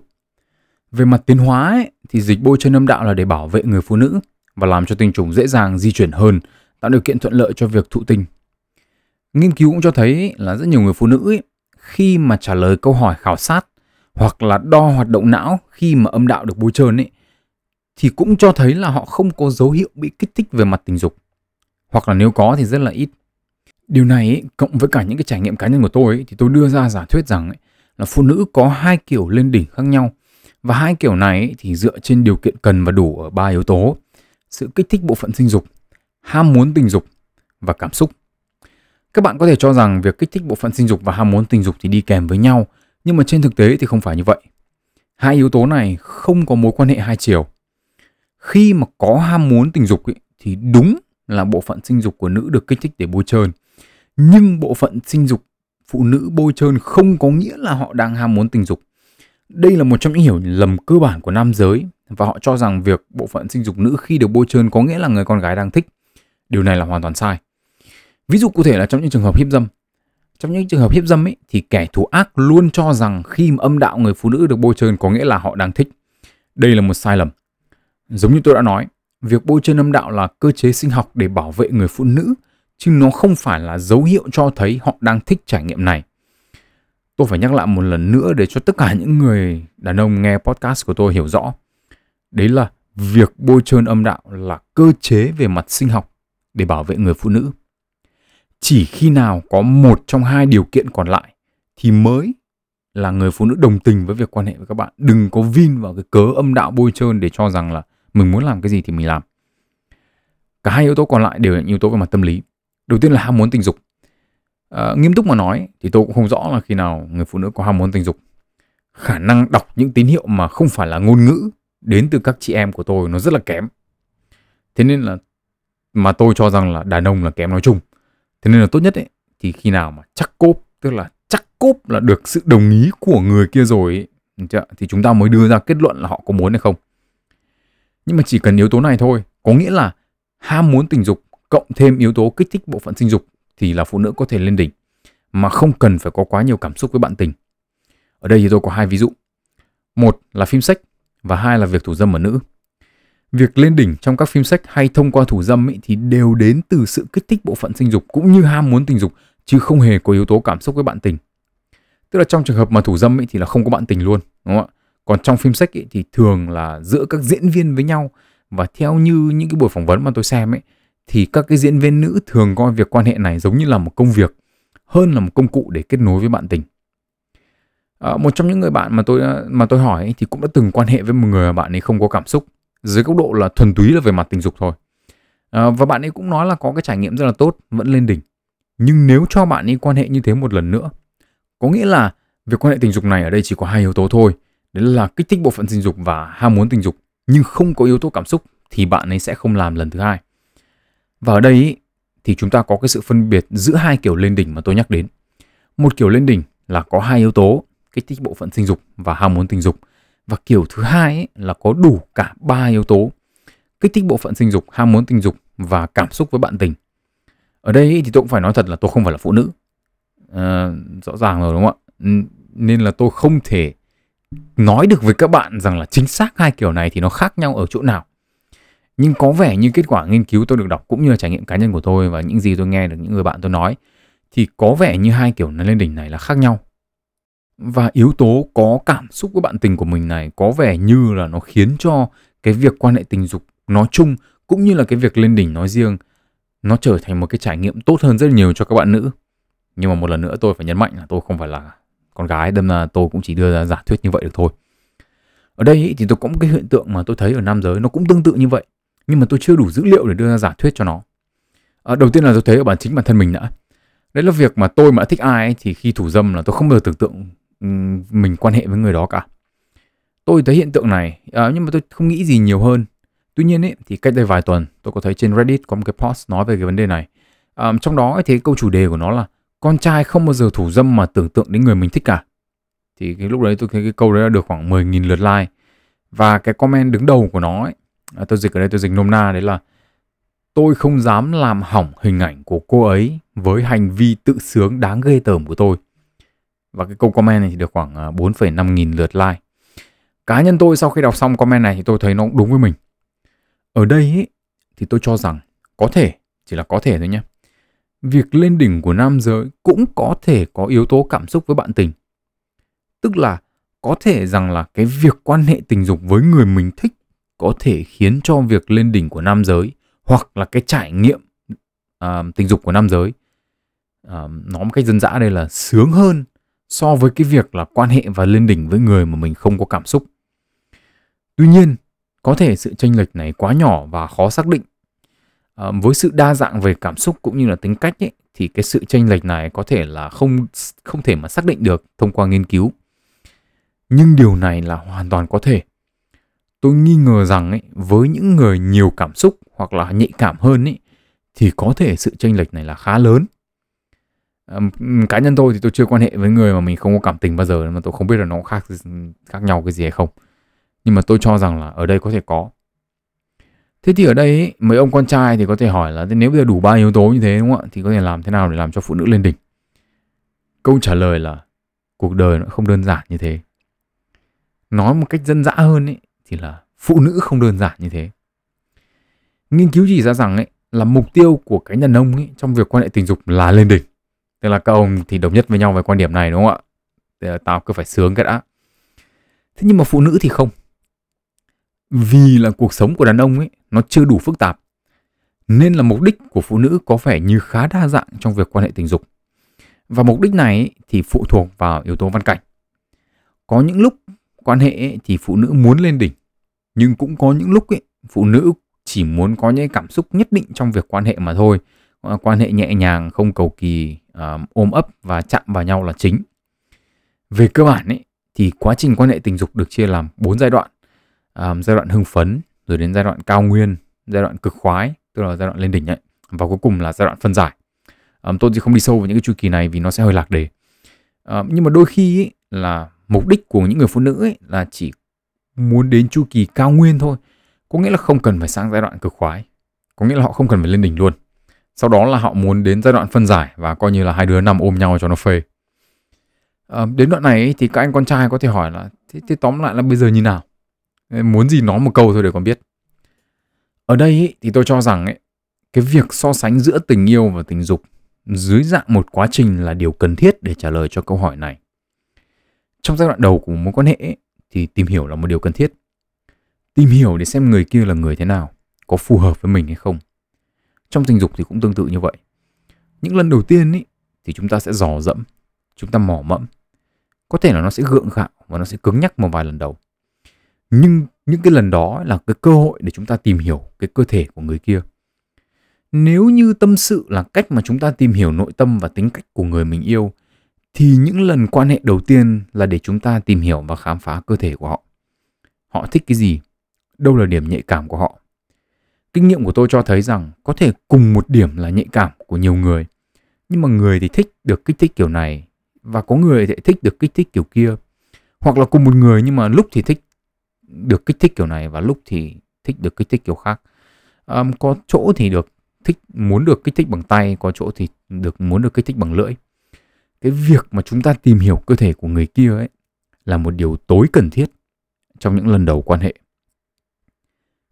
Về mặt tiến hóa ấy, thì dịch bôi trơn âm đạo là để bảo vệ người phụ nữ và làm cho tinh trùng dễ dàng di chuyển hơn, tạo điều kiện thuận lợi cho việc thụ tinh. Nghiên cứu cũng cho thấy là rất nhiều người phụ nữ ấy, khi mà trả lời câu hỏi khảo sát hoặc là đo hoạt động não khi mà âm đạo được bôi trơn ấy thì cũng cho thấy là họ không có dấu hiệu bị kích thích về mặt tình dục. Hoặc là nếu có thì rất là ít. Điều này ấy, cộng với cả những cái trải nghiệm cá nhân của tôi ấy, thì tôi đưa ra giả thuyết rằng ấy, là phụ nữ có hai kiểu lên đỉnh khác nhau. Và hai kiểu này ấy, thì dựa trên điều kiện cần và đủ ở ba yếu tố. Sự kích thích bộ phận sinh dục, ham muốn tình dục và cảm xúc. Các bạn có thể cho rằng việc kích thích bộ phận sinh dục và ham muốn tình dục thì đi kèm với nhau, nhưng mà trên thực tế thì không phải như vậy. Hai yếu tố này không có mối quan hệ hai chiều. Khi mà có ham muốn tình dục ý, thì đúng là bộ phận sinh dục của nữ được kích thích để bôi trơn. Nhưng bộ phận sinh dục phụ nữ bôi trơn không có nghĩa là họ đang ham muốn tình dục. Đây là một trong những hiểu lầm cơ bản của nam giới và họ cho rằng việc bộ phận sinh dục nữ khi được bôi trơn có nghĩa là người con gái đang thích. Điều này là hoàn toàn sai ví dụ cụ thể là trong những trường hợp hiếp dâm trong những trường hợp hiếp dâm ấy thì kẻ thù ác luôn cho rằng khi mà âm đạo người phụ nữ được bôi trơn có nghĩa là họ đang thích đây là một sai lầm Giống như tôi đã nói, việc bôi trơn âm đạo là cơ chế sinh học để bảo vệ người phụ nữ, chứ nó không phải là dấu hiệu cho thấy họ đang thích trải nghiệm này. Tôi phải nhắc lại một lần nữa để cho tất cả những người đàn ông nghe podcast của tôi hiểu rõ. Đấy là việc bôi trơn âm đạo là cơ chế về mặt sinh học để bảo vệ người phụ nữ. Chỉ khi nào có một trong hai điều kiện còn lại thì mới là người phụ nữ đồng tình với việc quan hệ với các bạn. Đừng có vin vào cái cớ âm đạo bôi trơn để cho rằng là mình muốn làm cái gì thì mình làm. Cả hai yếu tố còn lại đều là yếu tố về mặt tâm lý. Đầu tiên là ham muốn tình dục. À, nghiêm túc mà nói thì tôi cũng không rõ là khi nào người phụ nữ có ham muốn tình dục. Khả năng đọc những tín hiệu mà không phải là ngôn ngữ đến từ các chị em của tôi nó rất là kém. Thế nên là mà tôi cho rằng là đàn ông là kém nói chung thế nên là tốt nhất ấy thì khi nào mà chắc cốp tức là chắc cốp là được sự đồng ý của người kia rồi ấy, thì chúng ta mới đưa ra kết luận là họ có muốn hay không nhưng mà chỉ cần yếu tố này thôi, có nghĩa là ham muốn tình dục cộng thêm yếu tố kích thích bộ phận sinh dục thì là phụ nữ có thể lên đỉnh mà không cần phải có quá nhiều cảm xúc với bạn tình. Ở đây thì tôi có hai ví dụ. Một là phim sách và hai là việc thủ dâm ở nữ việc lên đỉnh trong các phim sách hay thông qua thủ dâm ấy thì đều đến từ sự kích thích bộ phận sinh dục cũng như ham muốn tình dục chứ không hề có yếu tố cảm xúc với bạn tình. Tức là trong trường hợp mà thủ dâm ấy thì là không có bạn tình luôn, đúng không ạ? Còn trong phim sách ấy thì thường là giữa các diễn viên với nhau và theo như những cái buổi phỏng vấn mà tôi xem ấy thì các cái diễn viên nữ thường coi việc quan hệ này giống như là một công việc hơn là một công cụ để kết nối với bạn tình. À, một trong những người bạn mà tôi à, mà tôi hỏi ấy, thì cũng đã từng quan hệ với một người mà bạn ấy không có cảm xúc dưới góc độ là thuần túy là về mặt tình dục thôi. À, và bạn ấy cũng nói là có cái trải nghiệm rất là tốt, vẫn lên đỉnh. Nhưng nếu cho bạn ấy quan hệ như thế một lần nữa, có nghĩa là việc quan hệ tình dục này ở đây chỉ có hai yếu tố thôi, đấy là kích thích bộ phận sinh dục và ham muốn tình dục, nhưng không có yếu tố cảm xúc thì bạn ấy sẽ không làm lần thứ hai. Và ở đây ý, thì chúng ta có cái sự phân biệt giữa hai kiểu lên đỉnh mà tôi nhắc đến. Một kiểu lên đỉnh là có hai yếu tố, kích thích bộ phận sinh dục và ham muốn tình dục. Và kiểu thứ hai ấy, là có đủ cả ba yếu tố, kích thích bộ phận sinh dục, ham muốn tình dục và cảm xúc với bạn tình. Ở đây thì tôi cũng phải nói thật là tôi không phải là phụ nữ. À, rõ ràng rồi đúng không ạ? Nên là tôi không thể nói được với các bạn rằng là chính xác hai kiểu này thì nó khác nhau ở chỗ nào nhưng có vẻ như kết quả nghiên cứu tôi được đọc cũng như là trải nghiệm cá nhân của tôi và những gì tôi nghe được những người bạn tôi nói thì có vẻ như hai kiểu lên đỉnh này là khác nhau và yếu tố có cảm xúc với bạn tình của mình này có vẻ như là nó khiến cho cái việc quan hệ tình dục nói chung cũng như là cái việc lên đỉnh nói riêng nó trở thành một cái trải nghiệm tốt hơn rất nhiều cho các bạn nữ. Nhưng mà một lần nữa tôi phải nhấn mạnh là tôi không phải là con gái đâm là tôi cũng chỉ đưa ra giả thuyết như vậy được thôi. Ở đây thì tôi có một cái hiện tượng mà tôi thấy ở nam giới nó cũng tương tự như vậy nhưng mà tôi chưa đủ dữ liệu để đưa ra giả thuyết cho nó. À, đầu tiên là tôi thấy ở bản chính bản thân mình đã. Đấy là việc mà tôi mà thích ai ấy, thì khi thủ dâm là tôi không bao giờ tưởng tượng mình quan hệ với người đó cả. Tôi thấy hiện tượng này à, nhưng mà tôi không nghĩ gì nhiều hơn. Tuy nhiên ấy, thì cách đây vài tuần tôi có thấy trên reddit có một cái post nói về cái vấn đề này. À, trong đó ấy, thì câu chủ đề của nó là con trai không bao giờ thủ dâm mà tưởng tượng đến người mình thích cả. Thì cái lúc đấy tôi thấy cái câu đấy là được khoảng 10.000 lượt like. Và cái comment đứng đầu của nó ấy, à, tôi dịch ở đây tôi dịch nôm na đấy là tôi không dám làm hỏng hình ảnh của cô ấy với hành vi tự sướng đáng ghê tởm của tôi và cái câu comment này thì được khoảng à, 4,5 nghìn lượt like. Cá nhân tôi sau khi đọc xong comment này thì tôi thấy nó cũng đúng với mình. Ở đây ấy, thì tôi cho rằng có thể chỉ là có thể thôi nhé việc lên đỉnh của nam giới cũng có thể có yếu tố cảm xúc với bạn tình. Tức là có thể rằng là cái việc quan hệ tình dục với người mình thích có thể khiến cho việc lên đỉnh của nam giới hoặc là cái trải nghiệm uh, tình dục của nam giới à, uh, nói một cách dân dã đây là sướng hơn so với cái việc là quan hệ và lên đỉnh với người mà mình không có cảm xúc. Tuy nhiên, có thể sự chênh lệch này quá nhỏ và khó xác định. À, với sự đa dạng về cảm xúc cũng như là tính cách ấy, thì cái sự chênh lệch này có thể là không không thể mà xác định được thông qua nghiên cứu. Nhưng điều này là hoàn toàn có thể tôi nghi ngờ rằng ấy, với những người nhiều cảm xúc hoặc là nhạy cảm hơn ấy, thì có thể sự chênh lệch này là khá lớn. À, cá nhân tôi thì tôi chưa quan hệ với người mà mình không có cảm tình bao giờ mà tôi không biết là nó khác khác nhau cái gì hay không. Nhưng mà tôi cho rằng là ở đây có thể có. Thế thì ở đây mấy ông con trai thì có thể hỏi là nếu bây giờ đủ ba yếu tố như thế đúng không ạ thì có thể làm thế nào để làm cho phụ nữ lên đỉnh? Câu trả lời là cuộc đời nó không đơn giản như thế. Nói một cách dân dã hơn ấy thì là phụ nữ không đơn giản như thế. Nghiên cứu chỉ ra rằng ấy là mục tiêu của cái đàn ông ấy trong việc quan hệ tình dục là lên đỉnh. Tức là các ông thì đồng nhất với nhau về quan điểm này đúng không ạ? Tao cứ phải sướng cái đã. Thế nhưng mà phụ nữ thì không. Vì là cuộc sống của đàn ông ấy nó chưa đủ phức tạp. Nên là mục đích của phụ nữ có vẻ như khá đa dạng trong việc quan hệ tình dục. Và mục đích này ấy, thì phụ thuộc vào yếu tố văn cảnh. Có những lúc quan hệ ấy, thì phụ nữ muốn lên đỉnh nhưng cũng có những lúc ấy, phụ nữ chỉ muốn có những cảm xúc nhất định trong việc quan hệ mà thôi quan hệ nhẹ nhàng không cầu kỳ ôm ấp và chạm vào nhau là chính. Về cơ bản ấy thì quá trình quan hệ tình dục được chia làm 4 giai đoạn. Um, giai đoạn hưng phấn rồi đến giai đoạn cao nguyên giai đoạn cực khoái tức là giai đoạn lên đỉnh ấy và cuối cùng là giai đoạn phân giải. Um, tôi thì không đi sâu vào những cái chu kỳ này vì nó sẽ hơi lạc đề. Um, nhưng mà đôi khi ấy, là mục đích của những người phụ nữ ấy là chỉ muốn đến chu kỳ cao nguyên thôi. Có nghĩa là không cần phải sang giai đoạn cực khoái. Có nghĩa là họ không cần phải lên đỉnh luôn sau đó là họ muốn đến giai đoạn phân giải và coi như là hai đứa nằm ôm nhau cho nó phê à, đến đoạn này thì các anh con trai có thể hỏi là thế, thế tóm lại là bây giờ như nào muốn gì nói một câu thôi để còn biết Ở đây ý, thì tôi cho rằng ấy, cái việc so sánh giữa tình yêu và tình dục dưới dạng một quá trình là điều cần thiết để trả lời cho câu hỏi này. Trong giai đoạn đầu của mối quan hệ ấy, thì tìm hiểu là một điều cần thiết. Tìm hiểu để xem người kia là người thế nào, có phù hợp với mình hay không. Trong tình dục thì cũng tương tự như vậy. Những lần đầu tiên ý, thì chúng ta sẽ dò dẫm, chúng ta mỏ mẫm. Có thể là nó sẽ gượng gạo và nó sẽ cứng nhắc một vài lần đầu. Nhưng những cái lần đó là cái cơ hội để chúng ta tìm hiểu cái cơ thể của người kia. Nếu như tâm sự là cách mà chúng ta tìm hiểu nội tâm và tính cách của người mình yêu thì những lần quan hệ đầu tiên là để chúng ta tìm hiểu và khám phá cơ thể của họ. Họ thích cái gì? Đâu là điểm nhạy cảm của họ? Kinh nghiệm của tôi cho thấy rằng có thể cùng một điểm là nhạy cảm của nhiều người, nhưng mà người thì thích được kích thích kiểu này và có người thì thích được kích thích kiểu kia. Hoặc là cùng một người nhưng mà lúc thì thích được kích thích kiểu này và lúc thì thích được kích thích kiểu khác. Um, có chỗ thì được thích muốn được kích thích bằng tay, có chỗ thì được muốn được kích thích bằng lưỡi cái việc mà chúng ta tìm hiểu cơ thể của người kia ấy là một điều tối cần thiết trong những lần đầu quan hệ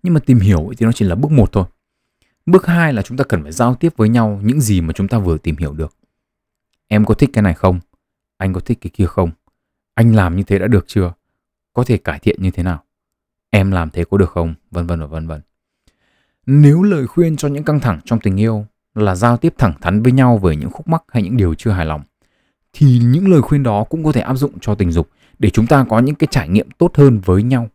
nhưng mà tìm hiểu thì nó chỉ là bước một thôi. Bước hai là chúng ta cần phải giao tiếp với nhau những gì mà chúng ta vừa tìm hiểu được. Em có thích cái này không? Anh có thích cái kia không? Anh làm như thế đã được chưa? Có thể cải thiện như thế nào? Em làm thế có được không? Vân vân và vân vân. Nếu lời khuyên cho những căng thẳng trong tình yêu là giao tiếp thẳng thắn với nhau về những khúc mắc hay những điều chưa hài lòng thì những lời khuyên đó cũng có thể áp dụng cho tình dục để chúng ta có những cái trải nghiệm tốt hơn với nhau.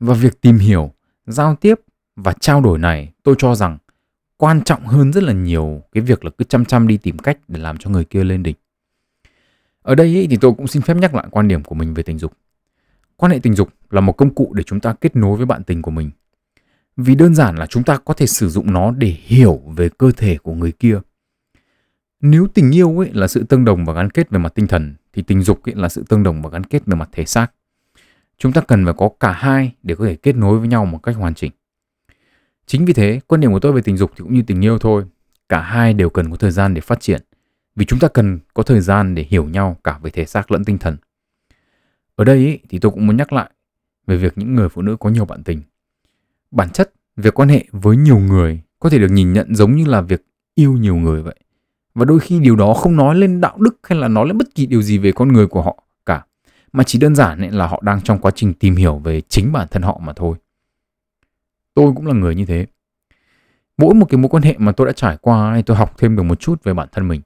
Và việc tìm hiểu, giao tiếp và trao đổi này tôi cho rằng quan trọng hơn rất là nhiều cái việc là cứ chăm chăm đi tìm cách để làm cho người kia lên đỉnh. Ở đây ý, thì tôi cũng xin phép nhắc lại quan điểm của mình về tình dục. Quan hệ tình dục là một công cụ để chúng ta kết nối với bạn tình của mình. Vì đơn giản là chúng ta có thể sử dụng nó để hiểu về cơ thể của người kia nếu tình yêu ấy là sự tương đồng và gắn kết về mặt tinh thần thì tình dục ấy là sự tương đồng và gắn kết về mặt thể xác. Chúng ta cần phải có cả hai để có thể kết nối với nhau một cách hoàn chỉnh. Chính vì thế, quan điểm của tôi về tình dục thì cũng như tình yêu thôi. Cả hai đều cần có thời gian để phát triển. Vì chúng ta cần có thời gian để hiểu nhau cả về thể xác lẫn tinh thần. Ở đây ý, thì tôi cũng muốn nhắc lại về việc những người phụ nữ có nhiều bạn tình. Bản chất, việc quan hệ với nhiều người có thể được nhìn nhận giống như là việc yêu nhiều người vậy và đôi khi điều đó không nói lên đạo đức hay là nói lên bất kỳ điều gì về con người của họ mà chỉ đơn giản ấy là họ đang trong quá trình tìm hiểu về chính bản thân họ mà thôi. Tôi cũng là người như thế. Mỗi một cái mối quan hệ mà tôi đã trải qua thì tôi học thêm được một chút về bản thân mình.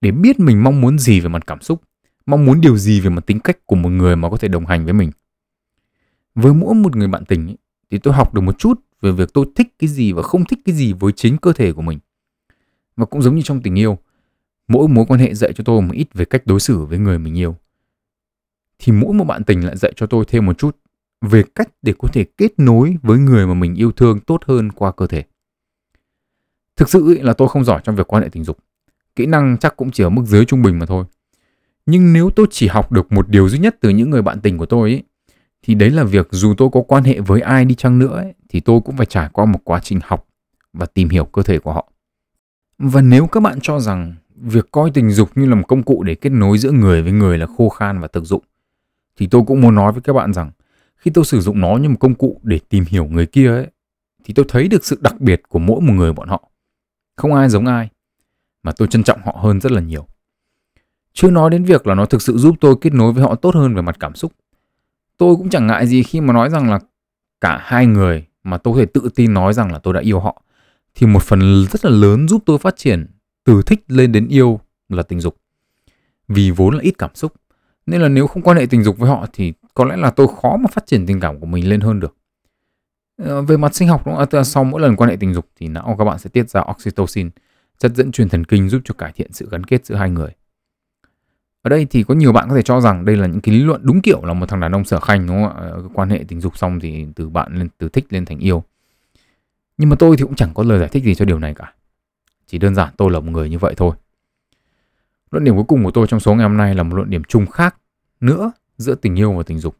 Để biết mình mong muốn gì về mặt cảm xúc mong muốn điều gì về mặt tính cách của một người mà có thể đồng hành với mình. Với mỗi một người bạn tình ấy, thì tôi học được một chút về việc tôi thích cái gì và không thích cái gì với chính cơ thể của mình. Và cũng giống như trong tình yêu, mỗi mối quan hệ dạy cho tôi một ít về cách đối xử với người mình yêu. Thì mỗi một bạn tình lại dạy cho tôi thêm một chút về cách để có thể kết nối với người mà mình yêu thương tốt hơn qua cơ thể. Thực sự là tôi không giỏi trong việc quan hệ tình dục. Kỹ năng chắc cũng chỉ ở mức dưới trung bình mà thôi. Nhưng nếu tôi chỉ học được một điều duy nhất từ những người bạn tình của tôi ấy, thì đấy là việc dù tôi có quan hệ với ai đi chăng nữa ấy, thì tôi cũng phải trải qua một quá trình học và tìm hiểu cơ thể của họ. Và nếu các bạn cho rằng việc coi tình dục như là một công cụ để kết nối giữa người với người là khô khan và thực dụng, thì tôi cũng muốn nói với các bạn rằng khi tôi sử dụng nó như một công cụ để tìm hiểu người kia ấy, thì tôi thấy được sự đặc biệt của mỗi một người bọn họ. Không ai giống ai, mà tôi trân trọng họ hơn rất là nhiều. Chưa nói đến việc là nó thực sự giúp tôi kết nối với họ tốt hơn về mặt cảm xúc. Tôi cũng chẳng ngại gì khi mà nói rằng là cả hai người mà tôi có thể tự tin nói rằng là tôi đã yêu họ thì một phần rất là lớn giúp tôi phát triển từ thích lên đến yêu là tình dục. Vì vốn là ít cảm xúc. Nên là nếu không quan hệ tình dục với họ thì có lẽ là tôi khó mà phát triển tình cảm của mình lên hơn được. Ờ, về mặt sinh học, đúng không? À, sau mỗi lần quan hệ tình dục thì não các bạn sẽ tiết ra oxytocin, chất dẫn truyền thần kinh giúp cho cải thiện sự gắn kết giữa hai người. Ở đây thì có nhiều bạn có thể cho rằng đây là những cái lý luận đúng kiểu là một thằng đàn ông sở khanh đúng không ạ? Ờ, quan hệ tình dục xong thì từ bạn lên từ thích lên thành yêu. Nhưng mà tôi thì cũng chẳng có lời giải thích gì cho điều này cả. Chỉ đơn giản tôi là một người như vậy thôi. Luận điểm cuối cùng của tôi trong số ngày hôm nay là một luận điểm chung khác nữa giữa tình yêu và tình dục.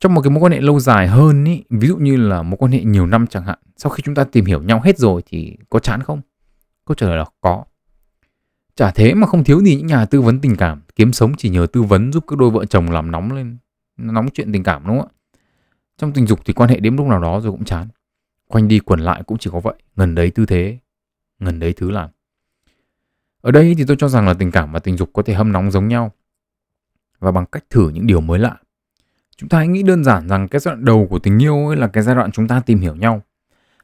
Trong một cái mối quan hệ lâu dài hơn ý, ví dụ như là mối quan hệ nhiều năm chẳng hạn, sau khi chúng ta tìm hiểu nhau hết rồi thì có chán không? Câu trả lời là có. Chả thế mà không thiếu gì những nhà tư vấn tình cảm kiếm sống chỉ nhờ tư vấn giúp các đôi vợ chồng làm nóng lên nóng chuyện tình cảm đúng không ạ? Trong tình dục thì quan hệ đến lúc nào đó rồi cũng chán quanh đi quẩn lại cũng chỉ có vậy ngần đấy tư thế ngần đấy thứ làm ở đây thì tôi cho rằng là tình cảm và tình dục có thể hâm nóng giống nhau. Và bằng cách thử những điều mới lạ, chúng ta hãy nghĩ đơn giản rằng cái giai đoạn đầu của tình yêu ấy là cái giai đoạn chúng ta tìm hiểu nhau,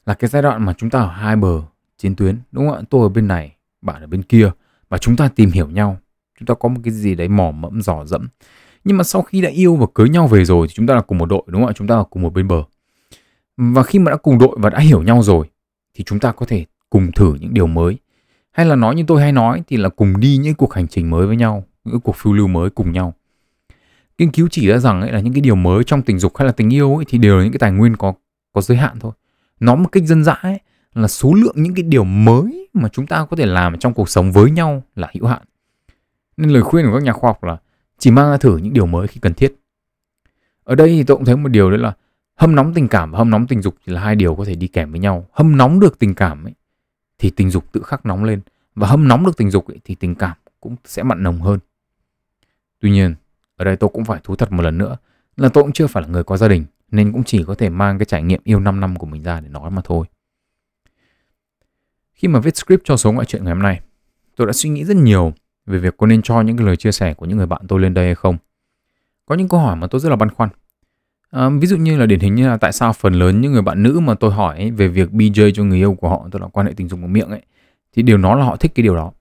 là cái giai đoạn mà chúng ta ở hai bờ chiến tuyến, đúng không ạ? Tôi ở bên này, bạn ở bên kia, và chúng ta tìm hiểu nhau. Chúng ta có một cái gì đấy mỏ mẫm, dò dẫm. Nhưng mà sau khi đã yêu và cưới nhau về rồi thì chúng ta là cùng một đội, đúng không ạ? Chúng ta là cùng một bên bờ. Và khi mà đã cùng đội và đã hiểu nhau rồi thì chúng ta có thể cùng thử những điều mới hay là nói như tôi hay nói thì là cùng đi những cuộc hành trình mới với nhau, những cuộc phiêu lưu mới cùng nhau. Nghiên cứu chỉ ra rằng ấy là những cái điều mới trong tình dục hay là tình yêu ấy thì đều là những cái tài nguyên có có giới hạn thôi. Nói một cách dân dã ấy là số lượng những cái điều mới mà chúng ta có thể làm trong cuộc sống với nhau là hữu hạn. Nên lời khuyên của các nhà khoa học là chỉ mang ra thử những điều mới khi cần thiết. Ở đây thì tôi cũng thấy một điều đấy là hâm nóng tình cảm và hâm nóng tình dục là hai điều có thể đi kèm với nhau. Hâm nóng được tình cảm ấy thì tình dục tự khắc nóng lên và hâm nóng được tình dục ấy, thì tình cảm cũng sẽ mặn nồng hơn tuy nhiên ở đây tôi cũng phải thú thật một lần nữa là tôi cũng chưa phải là người có gia đình nên cũng chỉ có thể mang cái trải nghiệm yêu 5 năm của mình ra để nói mà thôi. Khi mà viết script cho số ngoại truyện ngày hôm nay, tôi đã suy nghĩ rất nhiều về việc có nên cho những cái lời chia sẻ của những người bạn tôi lên đây hay không. Có những câu hỏi mà tôi rất là băn khoăn. À, ví dụ như là điển hình như là tại sao phần lớn những người bạn nữ mà tôi hỏi ấy, về việc BJ cho người yêu của họ, tức là quan hệ tình dục bằng miệng ấy, thì điều nó là họ thích cái điều đó.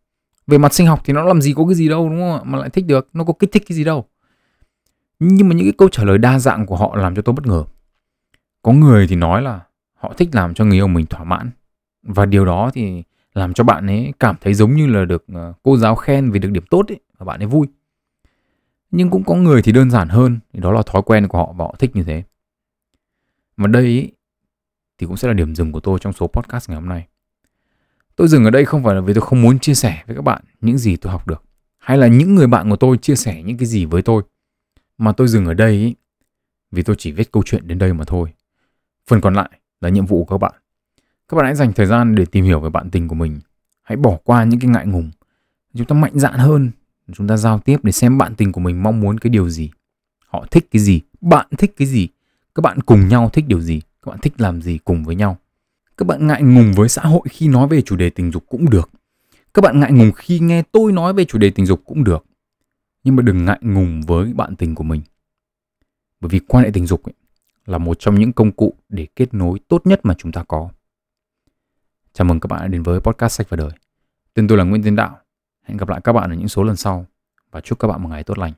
Về mặt sinh học thì nó làm gì có cái gì đâu đúng không ạ? Mà lại thích được, nó có kích thích cái gì đâu. Nhưng mà những cái câu trả lời đa dạng của họ làm cho tôi bất ngờ. Có người thì nói là họ thích làm cho người yêu mình thỏa mãn. Và điều đó thì làm cho bạn ấy cảm thấy giống như là được ờ, cô giáo khen vì được điểm tốt ấy, và bạn ấy vui. Nhưng cũng có người thì đơn giản hơn, thì đó là thói quen của họ và họ thích như thế. Và đây ý, thì cũng sẽ là điểm dừng của tôi trong số podcast ngày hôm nay. Tôi dừng ở đây không phải là vì tôi không muốn chia sẻ với các bạn những gì tôi học được, hay là những người bạn của tôi chia sẻ những cái gì với tôi mà tôi dừng ở đây ý, vì tôi chỉ viết câu chuyện đến đây mà thôi. Phần còn lại là nhiệm vụ của các bạn. Các bạn hãy dành thời gian để tìm hiểu về bạn tình của mình. Hãy bỏ qua những cái ngại ngùng. Chúng ta mạnh dạn hơn, chúng ta giao tiếp để xem bạn tình của mình mong muốn cái điều gì. Họ thích cái gì, bạn thích cái gì, các bạn cùng nhau thích điều gì, các bạn thích làm gì cùng với nhau. Các bạn ngại ngùng với xã hội khi nói về chủ đề tình dục cũng được. Các bạn ngại ngùng khi nghe tôi nói về chủ đề tình dục cũng được. Nhưng mà đừng ngại ngùng với bạn tình của mình. Bởi vì quan hệ tình dục ấy, là một trong những công cụ để kết nối tốt nhất mà chúng ta có. Chào mừng các bạn đã đến với podcast sách và đời. Tên tôi là nguyễn tiến đạo hẹn gặp lại các bạn ở những số lần sau. Và chúc các bạn một ngày tốt lành.